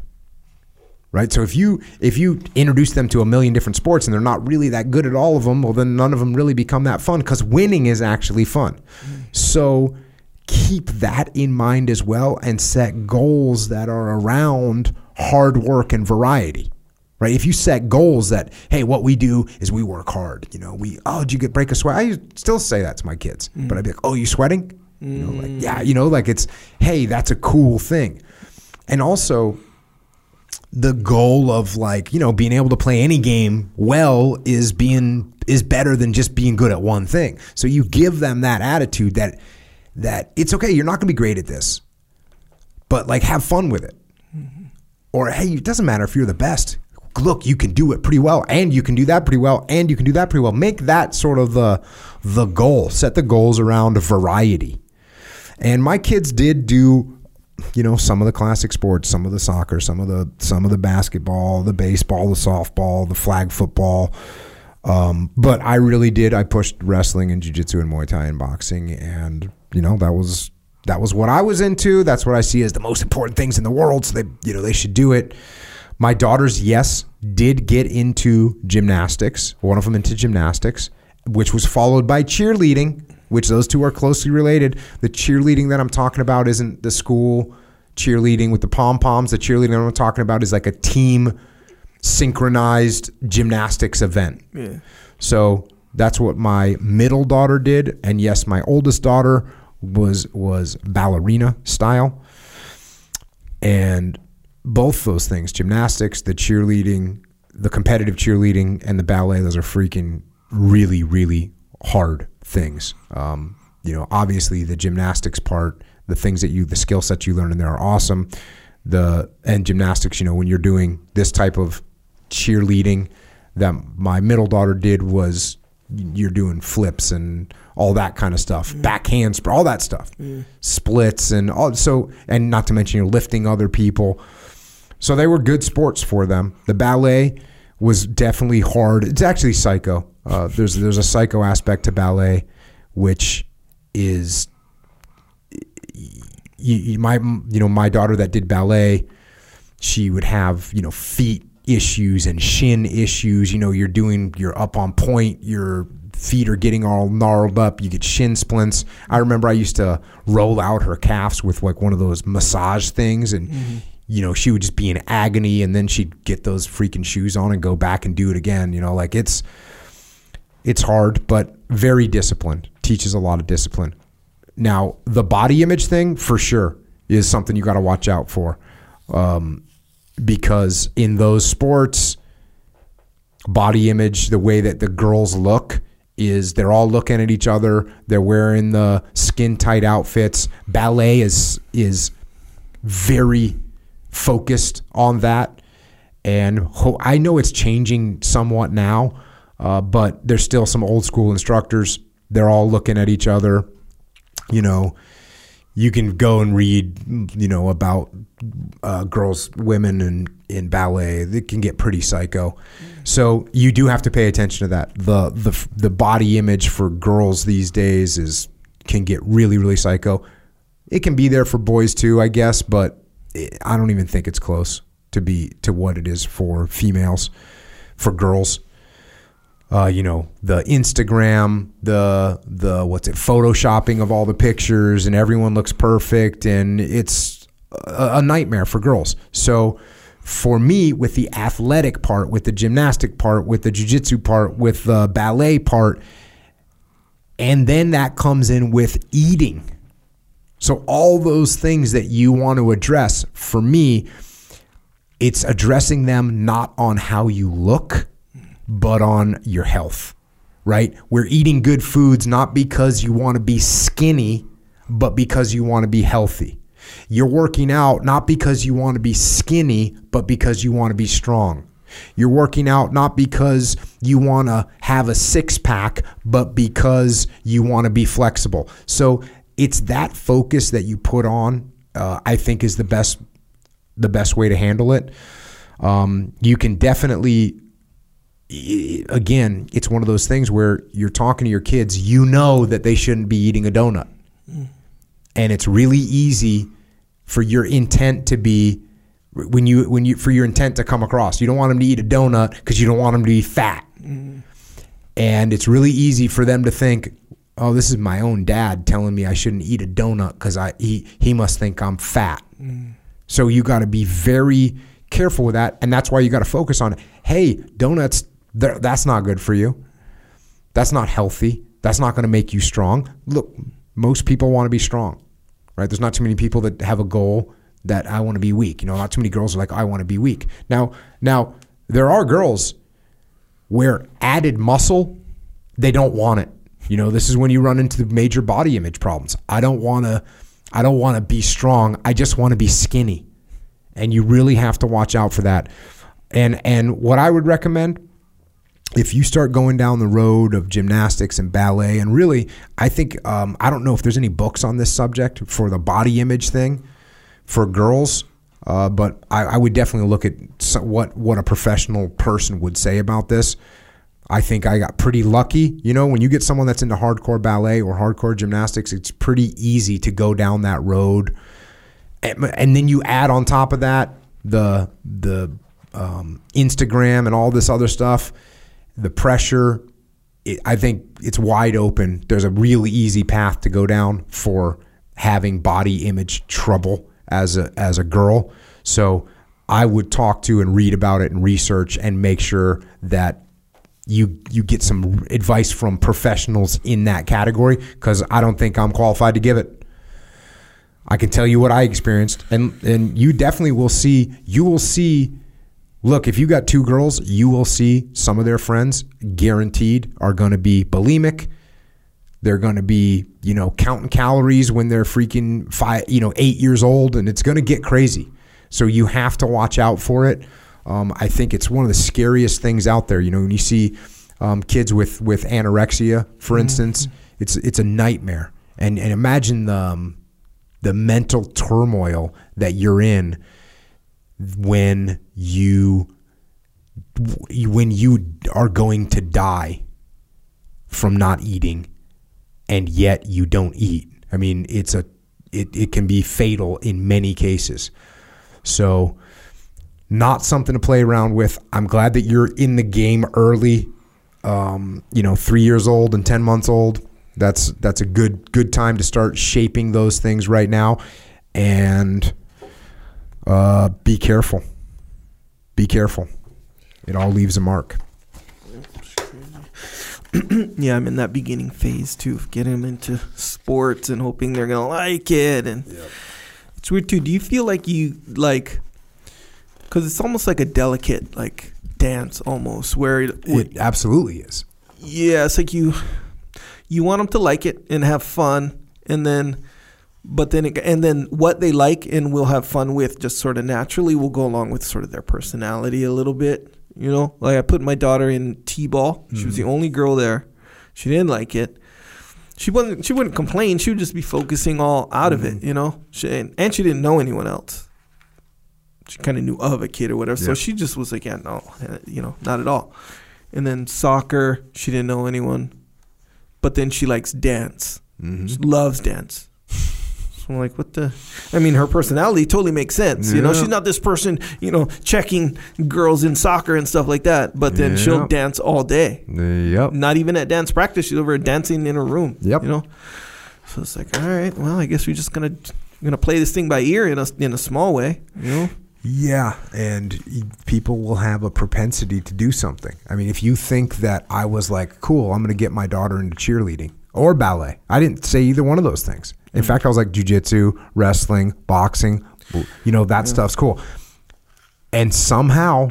Right, so if you if you introduce them to a million different sports and they're not really that good at all of them, well then none of them really become that fun because winning is actually fun. So keep that in mind as well and set goals that are around hard work and variety. Right? If you set goals that, hey, what we do is we work hard. You know, we oh, did you get break a sweat? I still say that to my kids, but I'd be like, oh, you sweating? You know, like mm. yeah, you know, like it's hey, that's a cool thing, and also the goal of like you know being able to play any game well is being is better than just being good at one thing so you give them that attitude that that it's okay you're not going to be great at this but like have fun with it mm-hmm. or hey it doesn't matter if you're the best look you can do it pretty well and you can do that pretty well and you can do that pretty well. Make that sort of the the goal. Set the goals around variety. And my kids did do you know some of the classic sports some of the soccer some of the some of the basketball the baseball the softball the flag football. Um, but i really did i pushed wrestling and jiu-jitsu and muay thai and boxing and you know that was that was what i was into. That's what i see as the most important things in the world so they you know they should do it. My daughters yes did get into gymnastics one of them into gymnastics which was followed by cheerleading which those two are closely related. The cheerleading that I'm talking about isn't the school cheerleading with the pom poms. The cheerleading that I'm talking about is like a team synchronized gymnastics event. Yeah. So that's what my middle daughter did, and yes, my oldest daughter was was ballerina style, and both those things, gymnastics, the cheerleading, the competitive cheerleading, and the ballet, those are freaking really, really hard things. Um, you know, obviously the gymnastics part, the things that you, the skill sets you learn in there are awesome. The and gymnastics, you know, when you're doing this type of cheerleading that my middle daughter did was you're doing flips and all that kind of stuff, back handspring, all that stuff, splits and all. So and not to mention you're lifting other people. So they were good sports for them. The ballet was definitely hard. It's actually psycho. Uh, there's there's a psycho aspect to ballet, which is you, you, my you know my daughter that did ballet, she would have you know feet issues and shin issues. You know you're doing you're up on point. Your feet are getting all gnarled up. You get shin splints. I remember I used to roll out her calves with like one of those massage things and. You know, she would just be in agony, and then she'd get those freaking shoes on and go back and do it again. You know, like it's it's hard, but very disciplined. Teaches a lot of discipline. Now, the body image thing, for sure, is something you got to watch out for. Um, because in those sports, body image, the way that the girls look, is they're all looking at each other. They're wearing the skin tight outfits. Ballet is is very focused on that, and ho- I know it's changing somewhat now, uh, but there's still some old school instructors. They're all looking at each other. You know, you can go and read, you know, about uh, girls, women, and in ballet. It can get pretty psycho. So you do have to pay attention to that. the the The body image for girls these days is can get really really psycho. It can be there for boys too, I guess, but it, I don't even think it's close to be to what it is for females, for girls uh, you know the Instagram, the the what's it, photoshopping of all the pictures, and everyone looks perfect, and it's a, a nightmare for girls. So for me, with the athletic part, with the gymnastic part, with the jujitsu part, with the ballet part, and then that comes in with eating. So all those things that you want to address, for me, it's addressing them not on how you look but on your health, right? We're eating good foods not because you want to be skinny, but because you want to be healthy. You're working out not because you want to be skinny, but because you want to be strong. You're working out not because you want to have a six pack, but because you want to be flexible. So it's that focus that you put on. Uh, I think is the best the best way to handle it. Um, you can definitely again, it's one of those things where you're talking to your kids, you know that they shouldn't be eating a donut. And it's really easy for your intent to be when you when you for your intent to come across. You don't want them to eat a donut because you don't want them to be fat. And it's really easy for them to think, "Oh, this is my own dad telling me I shouldn't eat a donut because I he he must think I'm fat." Mm. So you got to be very careful with that, and that's why you got to focus on. Hey, donuts, that's not good for you. That's not healthy. That's not going to make you strong. Look, most people want to be strong, right? There's not too many people that have a goal that I want to be weak. You know, not too many girls are like I want to be weak. Now, now there are girls where added muscle, they don't want it. You know, this is when you run into the major body image problems. I don't want to I don't want to be strong. I just want to be skinny. And you really have to watch out for that. And and what I would recommend if you start going down the road of gymnastics and ballet, and really, I think um, I don't know if there's any books on this subject for the body image thing for girls, uh, but I, I would definitely look at what what a professional person would say about this. I think I got pretty lucky. You know, when you get someone that's into hardcore ballet or hardcore gymnastics, it's pretty easy to go down that road. And, and then you add on top of that the the um, Instagram and all this other stuff, the pressure. It, I think it's wide open. There's a really easy path to go down for having body image trouble as a as a girl. So I would talk to and read about it and research and make sure that you you get some advice from professionals in that category because I don't think I'm qualified to give it. I can tell you what I experienced, and and you definitely will see. You will see. Look, if you got two girls, you will see some of their friends guaranteed are going to be bulimic. They're going to be, you know, counting calories when they're freaking five, you know, eight years old, and it's going to get crazy. So you have to watch out for it. Um, I think it's one of the scariest things out there. You know, when you see um, kids with with anorexia, for instance, it's it's a nightmare. And and imagine the um, the mental turmoil that you're in when you when you are going to die from not eating and yet you don't eat. I mean, it's a it, it can be fatal in many cases. So not something to play around with. I'm glad that you're in the game early. Um, you know, three years old and ten months old. That's that's a good good time to start shaping those things right now, and uh, be careful. Be careful. It all leaves a mark. *clears throat* yeah, I'm in that beginning phase too, of getting them into sports and hoping they're gonna like it. And it's weird too. Do you feel like you like? Because it's almost like a delicate like dance, almost where it, It absolutely is. yeah, it's like you you want them to like it and have fun, and then but then it, and then what they like and will have fun with just sort of naturally will go along with sort of their personality a little bit. You know, like I put my daughter in t-ball. She was the mm-hmm. only girl there. She didn't like it. She wasn't. She wouldn't complain. She would just be focusing all out of it. Mm-hmm. You know, she, and she didn't know anyone else. She kind of knew of a kid or whatever. So Yeah. she just was like, yeah, no, uh, you know, not at all. And then soccer, she didn't know anyone. But then she likes dance. She loves dance. So I'm like, what the? I mean, her personality totally makes sense. You know, she's not this person, you know, checking girls in soccer and stuff like that. But then she'll dance all day. Yep. Not even at dance practice. She's over dancing in her room. Yep. You know. So it's like, all right, well, I guess we're just gonna gonna play this thing by ear in a in a small way. You know. Yeah, and people will have a propensity to do something. I mean, if you think that I was like, cool, I'm going to get my daughter into cheerleading or ballet, I didn't say either one of those things. In mm-hmm. fact, I was like jujitsu, wrestling, boxing, you know, that stuff's cool. And somehow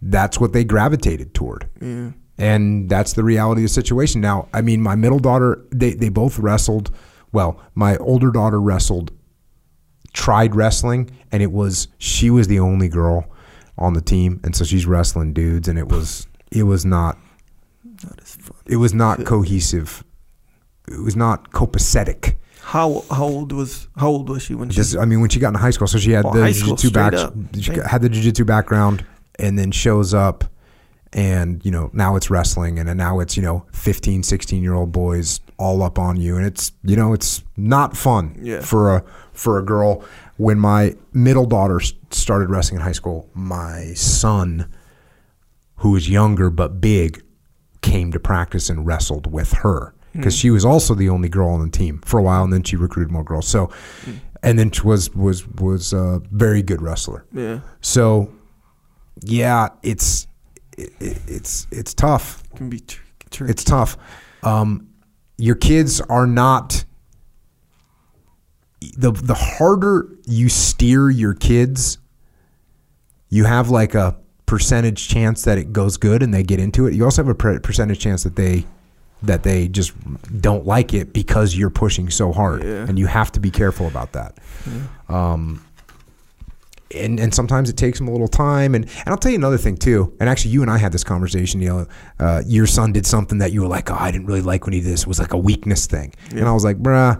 that's what they gravitated toward. Yeah. And that's the reality of the situation. Now, I mean, my middle daughter, they, they both wrestled. Well, my older daughter wrestled tried wrestling and it was she was the only girl on the team and so she's wrestling dudes and it was it was not Not as fun. it was not cohesive it was not copacetic How how old was how old was she when she? just i mean when she got into high school so she had Oh, the jiu-jitsu back up. she Straight- had the jiu-jitsu background and then shows up and you know now it's wrestling and now it's you know 15 16 year old boys all up on you and it's you know it's not fun Yeah. for a for a girl when my middle daughter started wrestling in high school my son who was younger but big came to practice and wrestled with her because she was also the only girl on the team for a while and then she recruited more girls so and then she was was was a very good wrestler. Yeah. So, yeah, it's it, it's it's tough. It Can be tr- tricky. It's tough. Um, your kids are not the the harder you steer your kids, you have like a percentage chance that it goes good and they get into it. You also have a percentage chance that they that they just don't like it because you're pushing so hard, Yeah. and you have to be careful about that. Um, and and sometimes it takes them a little time. And and I'll tell you another thing too. And actually, you and I had this conversation. You know, uh, your son did something that you were like, oh, I didn't really like when he did this. It was like a weakness thing. And I was like, bruh,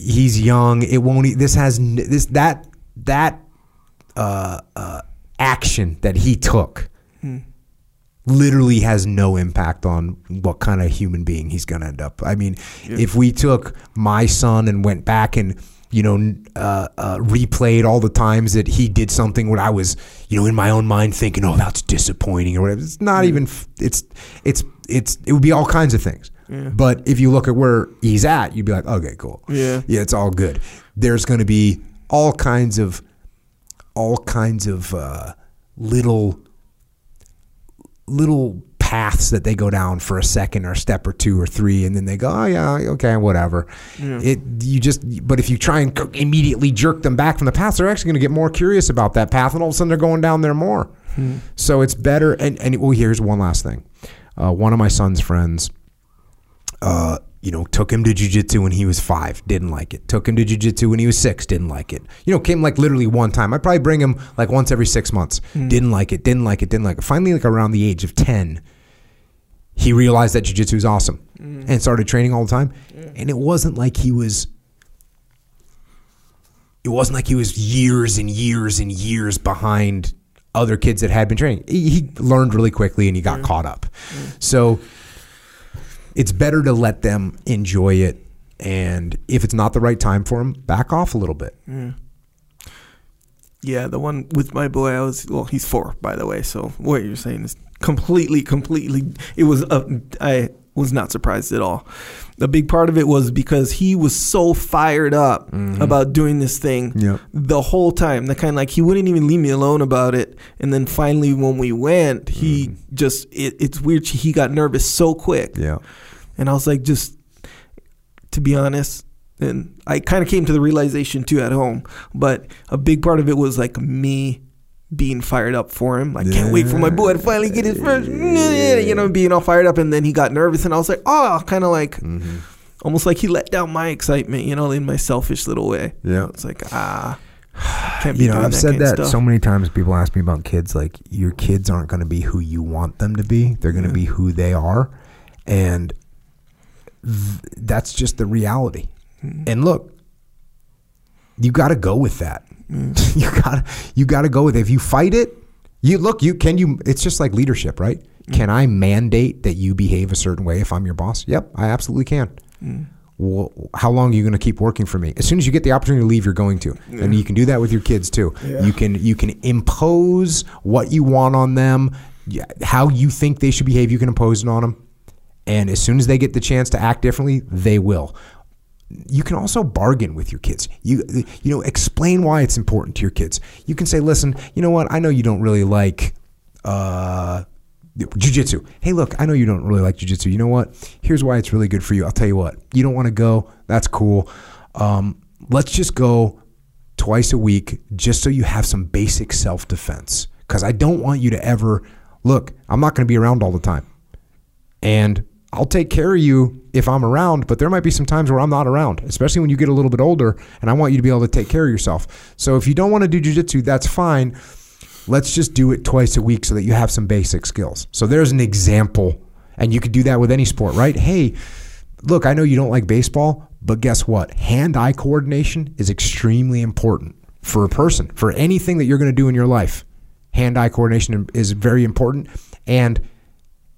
he's young. It won't. This has this that that uh, uh, action that he took. Literally has no impact on what kind of human being he's going to end up. I mean, if we took my son and went back and you know, uh, uh, replayed all the times that he did something where I was, you know, in my own mind thinking, "Oh, that's disappointing" or whatever. It's not even. f- It's it's it's it would be all kinds of things. But if you look at where he's at, you'd be like, "Okay, cool. Yeah. yeah, it's all good." There's going to be all kinds of all kinds of uh, little little paths that they go down for a second or a step or two or three and then they go oh yeah okay whatever it you just but if you try and immediately jerk them back from the path they're actually going to get more curious about that path and all of a sudden they're going down there more so it's better and and well here's one last thing uh, one of my son's friends uh, you know, took him to jujitsu when he was five, didn't like it. Took him to jujitsu when he was six, didn't like it. You know, came like literally one time. I'd probably bring him like once every six months. Mm. Didn't like it, didn't like it, didn't like it. Finally, like around the age of 10, he realized that jujitsu is awesome mm. and started training all the time. And it wasn't like he was. It wasn't like he was years and years and years behind other kids that had been training. He, he learned really quickly and he got caught up. Mm. So it's better to let them enjoy it. And if it's not the right time for them, back off a little bit. Yeah, the one with my boy, I was well. He's four, by the way. So what you're saying is completely, completely. It was. Uh, I was not surprised at all. A big part of it was because he was so fired up mm-hmm. about doing this thing Yep. the whole time. The kind of like he wouldn't even leave me alone about it. And then finally, when we went, he mm-hmm. just. It, it's weird. He got nervous so quick. Yeah. And I was like, just to be honest, and I kind of came to the realization too at home, but a big part of it was like me being fired up for him. I can't wait for my boy to finally get his first, you know, being all fired up. And then he got nervous, and I was like, oh, kind of like, Mm-hmm. almost like he let down my excitement, you know, in my selfish little way. Yeah. It's like, ah, *sighs* can't be You know, I've that said that stuff. so many times. People ask me about kids. Like, your kids aren't going to be who you want them to be. They're going to be who they are, and th- that's just the reality. And look, you got to go with that. *laughs* you got to you got to go with it. If you fight it, you look. You can you. It's just like leadership, right? Mm. Can I mandate that you behave a certain way if I'm your boss? Yep, I absolutely can. Mm. Well, how long are you going to keep working for me? As soon as you get the opportunity to leave, you're going to, and you can do that with your kids too. You can you can impose what you want on them, how you think they should behave. You can impose it on them, and as soon as they get the chance to act differently, they will. You can also bargain with your kids. You you know explain why it's important to your kids. You can say, listen, you know what? I know you don't really like. Uh, Jiu-jitsu. Hey, look, I know you don't really like jiu-jitsu. You know what? Here's why it's really good for you. I'll tell you what. You don't want to go. That's cool. Um, let's just go twice a week just so you have some basic self-defense. Because I don't want you to ever look. I'm not going to be around all the time, and I'll take care of you if I'm around. But there might be some times where I'm not around, especially when you get a little bit older, and I want you to be able to take care of yourself. So if you don't want to do jiu-jitsu, that's fine let's just do it twice a week so that you have some basic skills. So there's an example, and you could do that with any sport, right? Hey, look, I know you don't like baseball, but guess what? Hand eye coordination is extremely important for a person, for anything that you're going to do in your life. Hand eye coordination is very important. And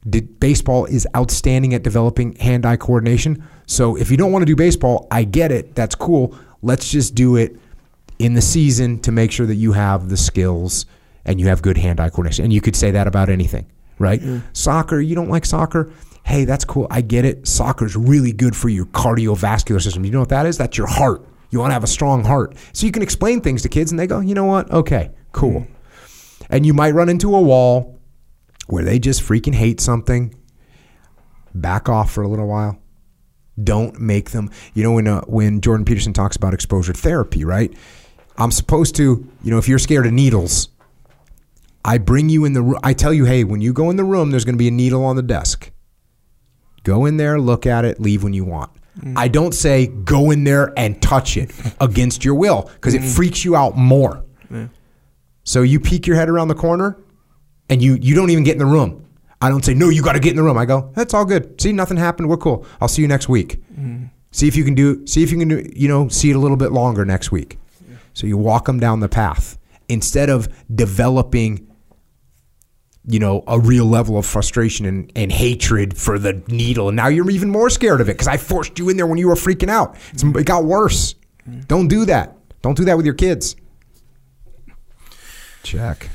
did, baseball is outstanding at developing hand eye coordination. So if you don't want to do baseball, I get it. That's cool. Let's just do it in the season to make sure that you have the skills and you have good hand eye coordination. And you could say that about anything, right? Mm-hmm. Soccer, you don't like soccer? Hey, that's cool. I get it. Soccer's really good for your cardiovascular system. You know what that is? That's your heart. You want to have a strong heart. So you can explain things to kids and they go, you know what? Okay, cool. Mm-hmm. And you might run into a wall where they just freaking hate something. Back off for a little while. Don't make them. You know when uh, when Jordan Peterson talks about exposure therapy, right? I'm supposed to, you know, if you're scared of needles, I bring you in the room. I tell you, hey, when you go in the room, there's going to be a needle on the desk. Go in there, look at it, leave when you want. I don't say go in there and touch it *laughs* against your will because it freaks you out more. So you peek your head around the corner and you you don't even get in the room. I don't say no, you got to get in the room. I go, that's all good. See, nothing happened. We're cool. I'll see you next week. Mm. See if you can do. See if you can do. You know, see it a little bit longer next week. So you walk them down the path instead of developing you know, a real level of frustration and, and hatred for the needle. And now you're even more scared of it because I forced you in there when you were freaking out. It's, it got worse. Mm. Don't do that. Don't do that with your kids. Check.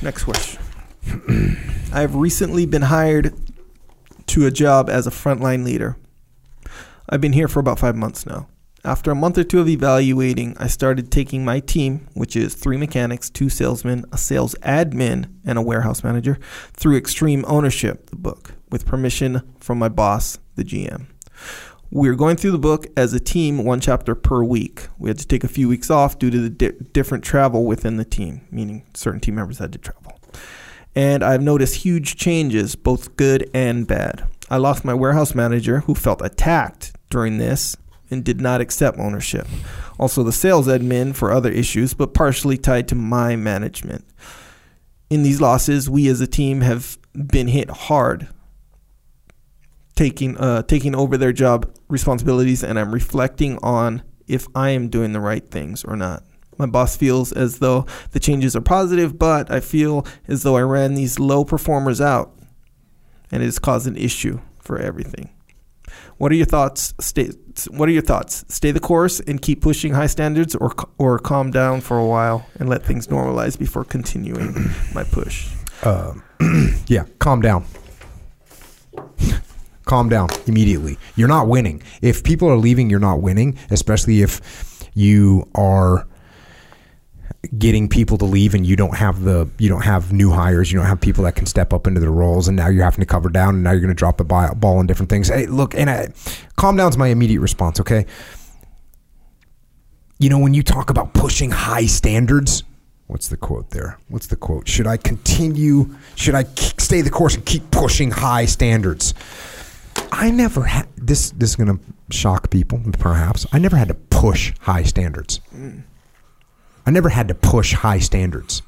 Next question. I have recently been hired to a job as a frontline leader. I've been here for about five months now. After a month or two of evaluating, I started taking my team, which is three mechanics, two salesmen, a sales admin, and a warehouse manager, through Extreme Ownership, the book, with permission from my boss, the GM. We're going through the book as a team, one chapter per week. We had to take a few weeks off due to the di- different travel within the team, meaning certain team members had to travel. And I've noticed huge changes, both good and bad. I lost my warehouse manager who felt attacked during this and did not accept ownership. Also, the sales admin for other issues, but partially tied to my management. In these losses, we as a team have been hit hard taking uh, taking over their job responsibilities, and I'm reflecting on if I am doing the right things or not. My boss feels as though the changes are positive, but I feel as though I ran these low performers out, and it has caused an issue for everything. What are your thoughts? Stay. What are your thoughts? Stay the course and keep pushing high standards, or or calm down for a while and let things normalize before continuing my push. *clears throat* Yeah, calm down. Calm down immediately. You're not winning. If people are leaving, you're not winning, especially if you are getting people to leave and you don't have the you don't have new hires you don't have people that can step up into the roles and now you're having to cover down and now you're going to drop the ball on different things. Hey look and I, calm down's my immediate response okay? You know when you talk about pushing high standards what's the quote there? What's the quote? Should i continue should i stay the course and keep pushing high standards i never had this this is going to shock people perhaps i never had to push high standards I never had to push high standards.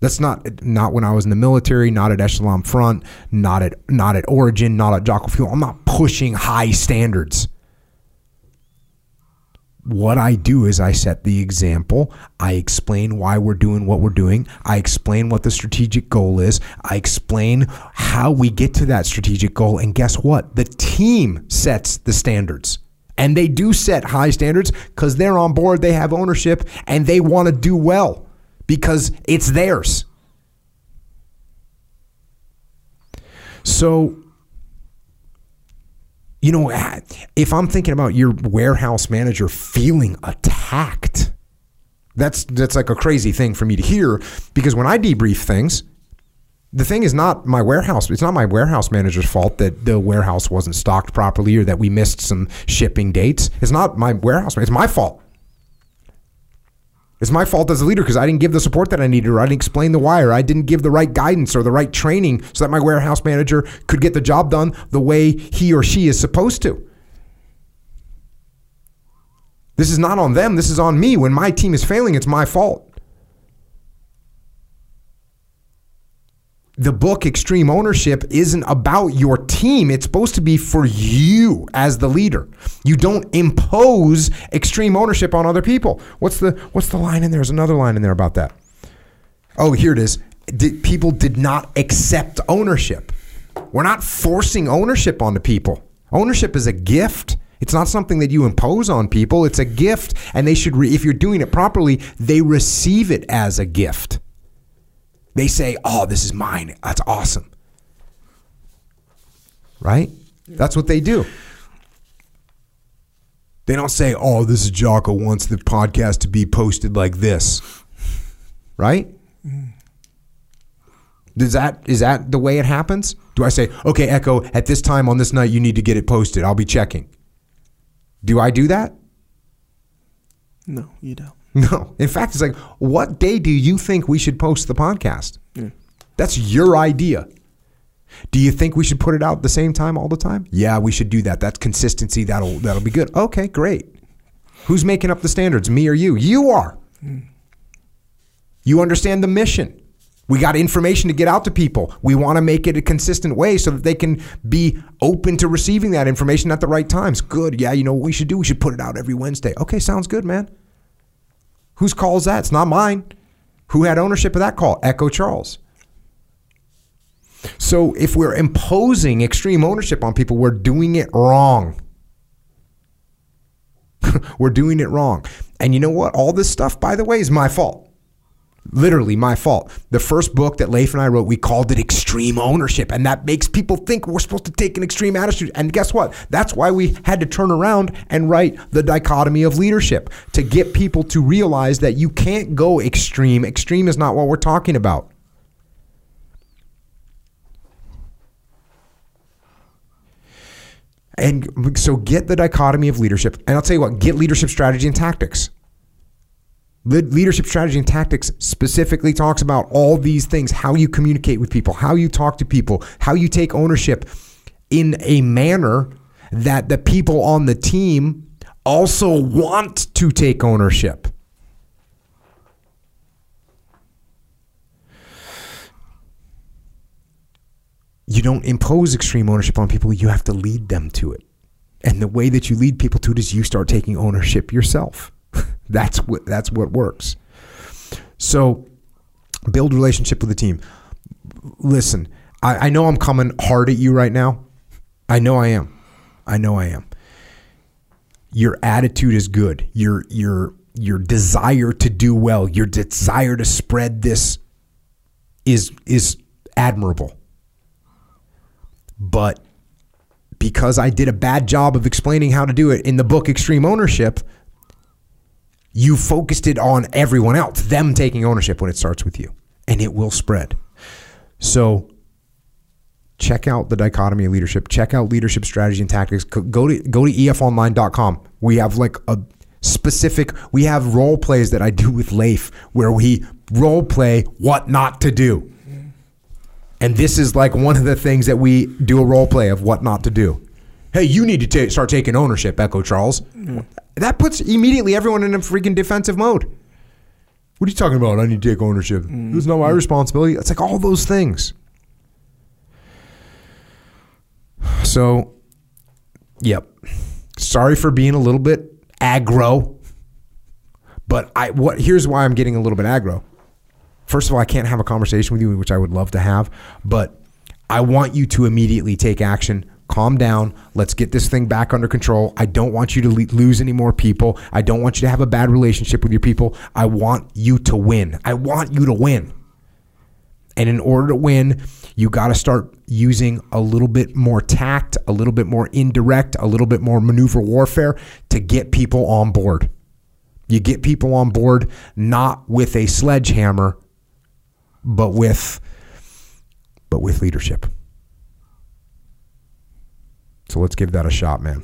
That's not not when I was in the military, not at Echelon Front, not at not at Origin, not at Jocko Fuel. I'm not pushing high standards. What I do is I set the example. I explain why we're doing what we're doing. I explain what the strategic goal is. I explain how we get to that strategic goal. And guess what? The team sets the standards. And they do set high standards because they're on board, they have ownership, and they want to do well because it's theirs. So, you know, if I'm thinking about your warehouse manager feeling attacked, that's that's like a crazy thing for me to hear because when I debrief things, the thing is not my warehouse. It's not my warehouse manager's fault that the warehouse wasn't stocked properly or that we missed some shipping dates. It's not my warehouse. It's my fault. It's my fault as a leader because I didn't give the support that I needed, or I didn't explain the why, or I didn't give the right guidance or the right training so that my warehouse manager could get the job done the way he or she is supposed to. This is not on them. This is on me. When my team is failing, it's my fault. The book Extreme Ownership isn't about your team. It's supposed to be for you as the leader. You don't impose extreme ownership on other people. What's the what's the line in there? There's another line in there about that. Oh, here it is. Did, people did not accept ownership. We're not forcing ownership onto people. Ownership is a gift. It's not something that you impose on people. It's a gift, and they should. Re- if you're doing it properly, they receive it as a gift. They say, "Oh, this is mine. That's awesome." Right? That's what they do. They don't say, "Oh, this is Jocko wants the podcast to be posted like this," right? Does that is that the way it happens? Do I say, "Okay, Echo, at this time on this night, you need to get it posted. I'll be checking." Do I do that? No, you don't. *laughs* No. In fact, it's like, what day do you think we should post the podcast? Yeah. That's your idea. Do you think we should put it out the same time all the time? Yeah, we should do that. That's consistency. That'll that'll be good. Okay, great. Who's making up the standards? Me or you? You are. Hmm. You understand the mission. We got information to get out to people. We want to make it a consistent way so that they can be open to receiving that information at the right times. Good. Yeah, you know what we should do? We should put it out every Wednesday. Okay, sounds good, man. Whose call is that? It's not mine. Who had ownership of that call? Echo Charles. So if we're imposing extreme ownership on people, we're doing it wrong. *laughs* we're doing it wrong. And you know what? All this stuff, by the way, is my fault. Literally my fault. The first book that Leif and I wrote, we called it Extreme Ownership. And that makes people think we're supposed to take an extreme attitude. And guess what? That's why we had to turn around and write The Dichotomy of Leadership to get people to realize that you can't go extreme. Extreme is not what we're talking about. And so get the dichotomy of leadership. And I'll tell you what, get leadership strategy and tactics. Le- Leadership strategy and tactics specifically talks about all these things how you communicate with people, how you talk to people, how you take ownership in a manner that the people on the team also want to take ownership. You don't impose extreme ownership on people, you have to lead them to it. And the way that you lead people to it is you start taking ownership yourself. That's what that's what works. So build relationship with the team. Listen, I, I know I'm coming hard at you right now. I know I am. I know I am. Your attitude is good. Your your your desire to do well, your desire to spread this is is admirable. But because I did a bad job of explaining how to do it in the book Extreme Ownership, you focused it on everyone else, them taking ownership when it starts with you, and it will spread. So check out the dichotomy of leadership. Check out leadership strategy and tactics. Go to go to efonline.com. We have like a specific we have role plays that I do with Leif where we role play what not to do. And this is like one of the things that we do a role play of what not to do. Hey, you need to ta- start taking ownership, Echo Charles. That puts immediately everyone in a freaking defensive mode. What are you talking about? I need to take ownership. Mm-hmm. It's not my responsibility. It's like all those things. So, yep. Sorry for being a little bit aggro. But I what here's why I'm getting a little bit aggro. First of all, I can't have a conversation with you, which I would love to have, but I want you to immediately take action. Calm down. Let's get this thing back under control. I don't want you to le- lose any more people. I don't want you to have a bad relationship with your people. I want you to win. I want you to win. And in order to win, you got to start using a little bit more tact, a little bit more indirect, a little bit more maneuver warfare to get people on board. You get people on board not with a sledgehammer, but with but with leadership. So let's give that a shot, man.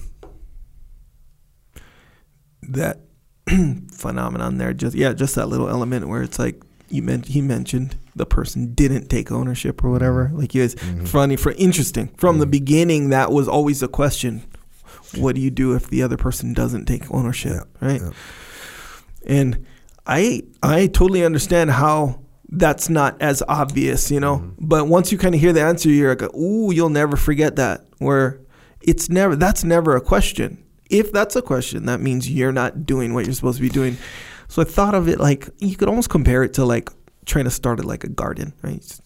that *clears throat* phenomenon there just yeah just that little element where it's like you meant he mentioned the person didn't take ownership or whatever. Like you guys mm-hmm. funny for interesting. From the mm-hmm. beginning that was always a question. What do you do if the other person doesn't take ownership right? and i i totally understand how that's not as obvious you know? Mm-hmm. But once you kind of hear the answer you're like ooh you'll never forget that where it's never that's never a question. If that's a question that means you're not doing what you're supposed to be doing. So i thought of it like you could almost compare it to like trying to start it like a garden right? Just-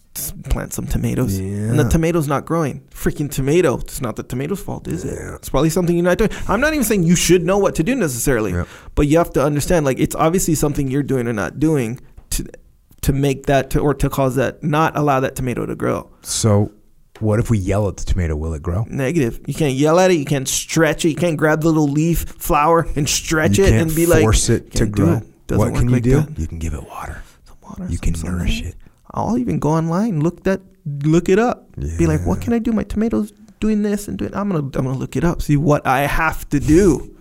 plant some tomatoes. And the tomato's not growing. Freaking tomato. It's not the tomato's fault is it? It's probably something you're not doing. I'm not even saying you should know what to do necessarily Yeah. but you have to understand like it's obviously something you're doing or not doing to to make that to, or to cause that not allow that tomato to grow. So what if we yell at the tomato? Will it grow? Negative. You can't yell at it. You can't stretch it. You can't grab the little leaf flower and stretch You it and be like, force it to grow. it." Doesn't What work can you like do? that. You can give it water. Some water, You some can nourish it. I'll even go online, look that, look it up. Be like, what can I do? My tomatoes doing this and doing. I'm gonna, I'm gonna look it up. See what I have to do.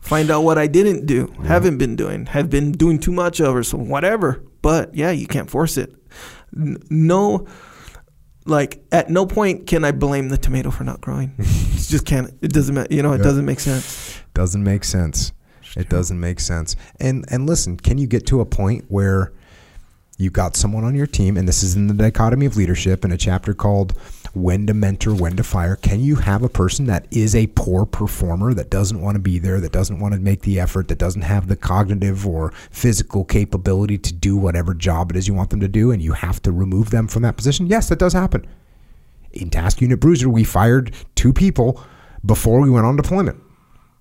Find out what I didn't do, haven't been doing, have been doing too much of, or so whatever. But yeah, you can't force it. No, like at no point can I blame the tomato for not growing. *laughs* it just can't. It doesn't. ma- You know, it Yeah. doesn't make sense. Doesn't make sense. It doesn't make sense. And and listen, can you get to a point where you got someone on your team, and this is in the dichotomy of leadership in a chapter called When to Mentor, When to Fire. Can you have a person that is a poor performer, that doesn't want to be there, that doesn't want to make the effort, that doesn't have the cognitive or physical capability to do whatever job it is you want them to do, and you have to remove them from that position? Yes, that does happen. In Task Unit Bruiser, we fired two people before we went on deployment.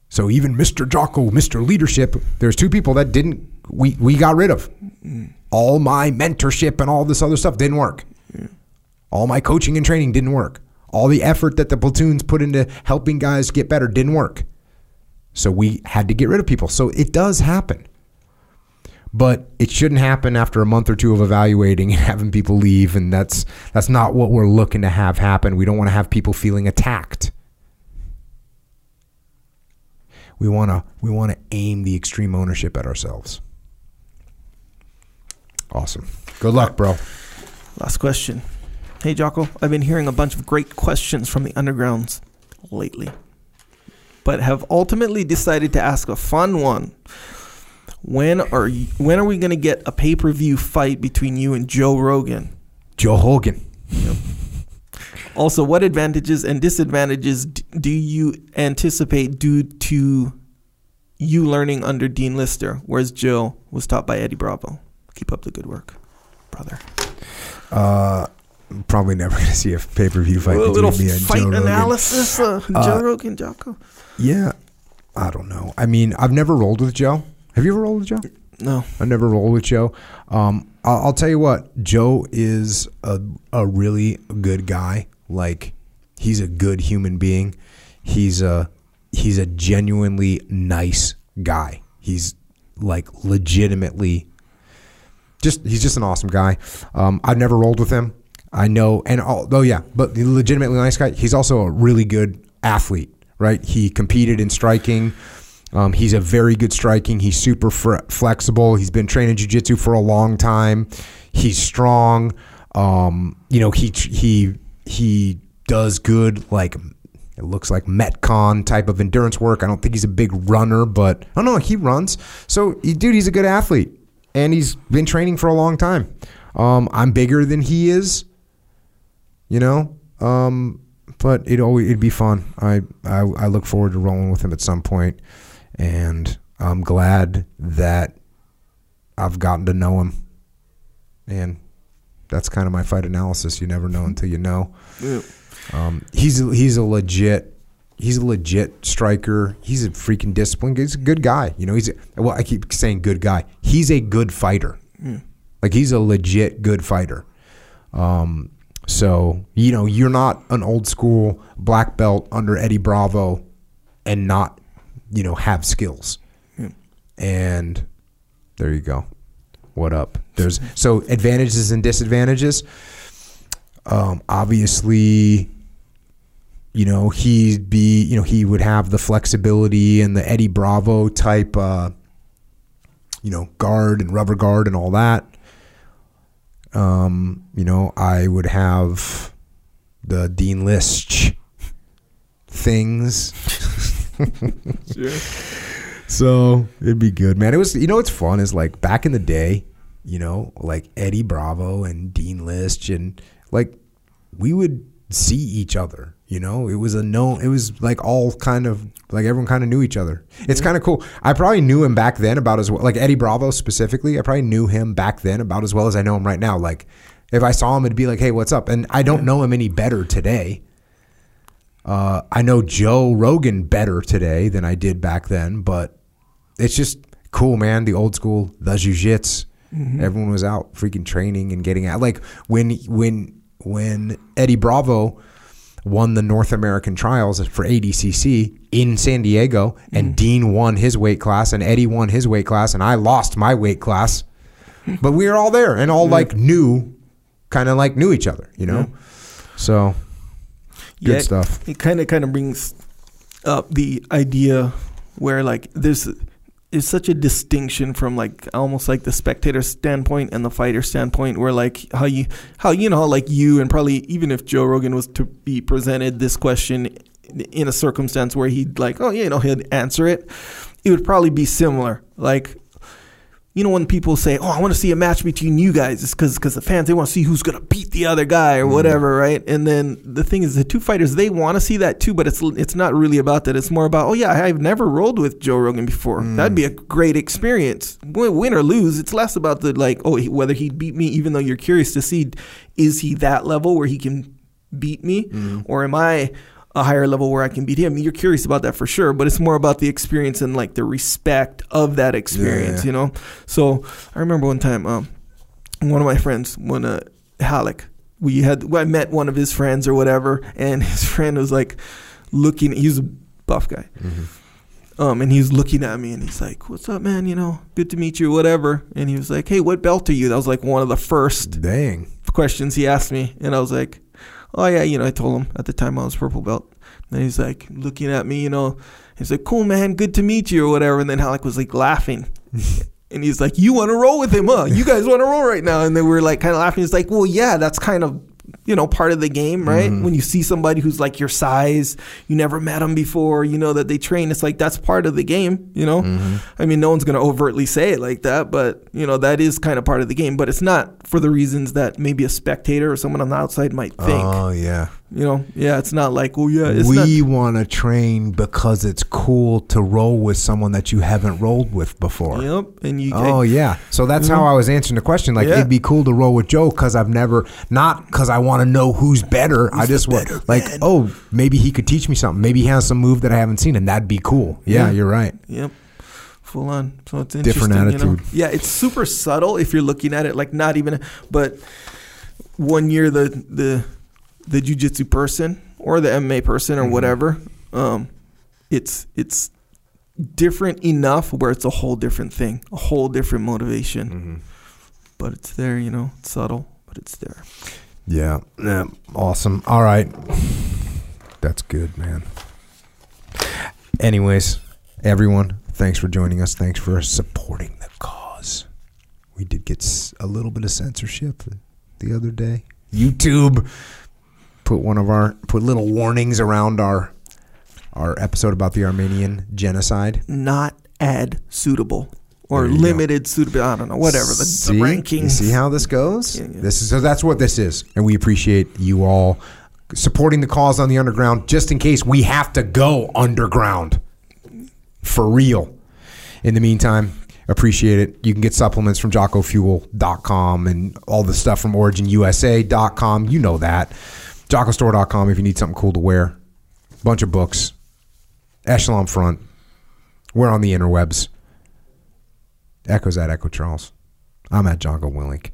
So even Mr. Jocko, Mr. Leadership, there's two people that didn't we we got rid of. All my mentorship and all this other stuff didn't work. All my coaching and training didn't work. All the effort that the platoons put into helping guys get better didn't work. So we had to get rid of people. So it does happen. But it shouldn't happen after a month or two of evaluating and *laughs* having people leave and that's that's not what we're looking to have happen. We don't want to have people feeling attacked. We want to we want to aim the extreme ownership at ourselves. Awesome. Good luck, bro. Last question. Hey, Jocko, I've been hearing a bunch of great questions from the undergrounds lately, but have ultimately decided to ask a fun one. When are you, when are we going to get a pay per view fight between you and Joe Rogan? Joe Hogan. Also, what advantages and disadvantages do you anticipate due to you learning under Dean Lister, whereas Joe was taught by Eddie Bravo? Keep up the good work, brother. Uh, probably never *laughs* going to see a pay per view fight a little me and fight analysis, uh, Joe Uh, Rogan, Jocko. Yeah, I don't know. I mean, I've never rolled with Joe. Have you ever rolled with Joe? No, I never rolled with Joe. Um, I'll, I'll tell you what, Joe is a a really good guy. Like, he's a good human being. He's a he's a genuinely nice guy. He's like legitimately just he's just an awesome guy. Um, I've never rolled with him. I know, and although yeah, but legitimately nice guy. He's also a really good athlete, right? He competed in striking. Um, he's a very good striking. He's super fr- flexible. He's been training jujitsu for a long time. He's strong. Um, you know, he he he does good like it looks like Metcon type of endurance work. I don't think he's a big runner, but don't know. He runs. So, dude, he's a good athlete, and he's been training for a long time. Um, I'm bigger than he is, you know. Um, but it always it'd be fun. I, I I look forward to rolling with him at some point, and I'm glad that I've gotten to know him. And that's kind of my fight analysis. You never know *laughs* until you know. Um, he's he's a legit he's a legit striker. He's a freaking disciplined. He's a good guy. You know, he's a, well. I keep saying good guy. He's a good fighter. Like he's a legit good fighter. Um, so you know, you're not an old school black belt under Eddie Bravo, and not you know have skills. And there you go. What up? There's so advantages and disadvantages. Um, obviously, you know he'd be you know he would have the flexibility and the Eddie Bravo type uh, you know guard and rubber guard and all that um, you know I would have the Dean Lister things. So it'd be good man. It was you know what's fun is like back in the day you know like Eddie Bravo and Dean Lister and like we would see each other you know? It was a known it was like all kind of like everyone kind of knew each other. It's kind of cool. I probably knew him back then about as well like eddie bravo specifically i probably knew him back then about as well as i know him right now. Like if i saw him it'd be like hey what's up? And i don't know him any better today. Uh, i know joe rogan better today than i did back then but it's just cool man. The old school the jiu-jitsu everyone was out freaking training and getting out. Like when when when Eddie Bravo won the North American trials for ADCC in San Diego, and mm. Dean won his weight class, and Eddie won his weight class, and I lost my weight class. *laughs* But we were all there and all like knew, kind of like knew each other, you know? So, good Yeah, stuff. It kind of kind of brings up the idea where like there's is such a distinction from like almost like the spectator standpoint and the fighter standpoint where like how you how you know like you and probably even if Joe Rogan was to be presented this question in a circumstance where he'd like oh yeah you know he'd answer it it would probably be similar. Like you know when people say, "Oh, I want to see a match between you guys," it's because because the fans they want to see who's gonna beat the other guy or mm-hmm. whatever, right? And then the thing is, the two fighters they want to see that too, but it's it's not really about that. It's more about, oh yeah, I've never rolled with Joe Rogan before. Mm. That'd be a great experience, win, or lose. It's less about the like, oh, he- whether he beat me, even though you're curious to see, is he that level where he can beat me, mm-hmm. or am I? A higher level where I can beat him. You're curious about that for sure, but it's more about the experience and like the respect of that experience, Yeah. you know? So I remember one time, um, one of my friends, when uh, Halleck, we had, well, I met one of his friends or whatever, and *laughs* his friend was like looking, he's a buff guy. Um, and he was looking at me and he's like, What's up, man? You know, good to meet you, whatever. And he was like, Hey, what belt are you? That was like one of the first Dang. questions he asked me, and I was like, "Oh yeah," you know. I told him at the time I was purple belt. And he's like looking at me, you know. He's like, "Cool, man, good to meet you," or whatever. And then Halleck was like laughing, *laughs* and he's like, "You want to roll with him, huh? You guys want to roll right now?" And then we were like kind of laughing. He's like, "Well, yeah, that's kind of." You know, part of the game, right? Mm-hmm. When you see somebody who's like your size, you never met them before, you know that they train. It's like that's part of the game, you know. Mm-hmm. I mean, no one's gonna overtly say it like that, but you know that is kind of part of the game. But it's not for the reasons that maybe a spectator or someone on the outside might think. Oh, yeah. You know, yeah, it's not like, oh yeah, it's we want to train because it's cool to roll with someone that you haven't rolled with before. Yep, and you. Oh yeah, so that's how I was answering the question. Like Yeah. it'd be cool to roll with Joe because I've never, not because I want to know who's better. I just want like, oh, maybe he could teach me something. Maybe he has some move that I haven't seen, and that'd be cool. Yeah, Yeah. you're right. Yep. Full on. So it's Different interesting, you know? attitude. Yeah, it's super subtle if you're looking at it like not even but one year the the the jujitsu person or the MMA person or Mm-hmm. whatever, um, it's it's different enough where it's a whole different thing, a whole different motivation. Mm-hmm. But it's there, you know, it's subtle, but it's there. Yeah, yeah, awesome. All right, that's good, man. Anyways, everyone, thanks for joining us. Thanks for supporting the cause. We did get a little bit of censorship the other day. YouTube put one of our put little warnings around our our episode about the Armenian genocide. Not ad suitable or go. limited suitable. I don't know, whatever. The, the See? You rankings. see how this goes? Yeah, yeah. This is so that's what this is, and we appreciate you all supporting the cause on the underground. Just in case we have to go underground for real. In the meantime, appreciate it. You can get supplements from JockoFuel.com and all the stuff from OriginUSA.com. You know that. JockoStore.com if you need something cool to wear. Bunch of books. Echelon Front. We're on the interwebs. Echoes at Echo Charles. I'm at Jocko Willink.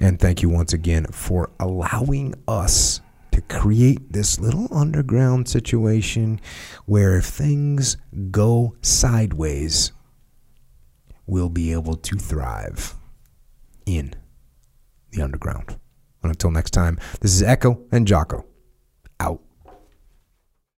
And thank you once again for allowing us to create this little underground situation where if things go sideways, we'll be able to thrive in the underground. And until next time, this is Echo and Jocko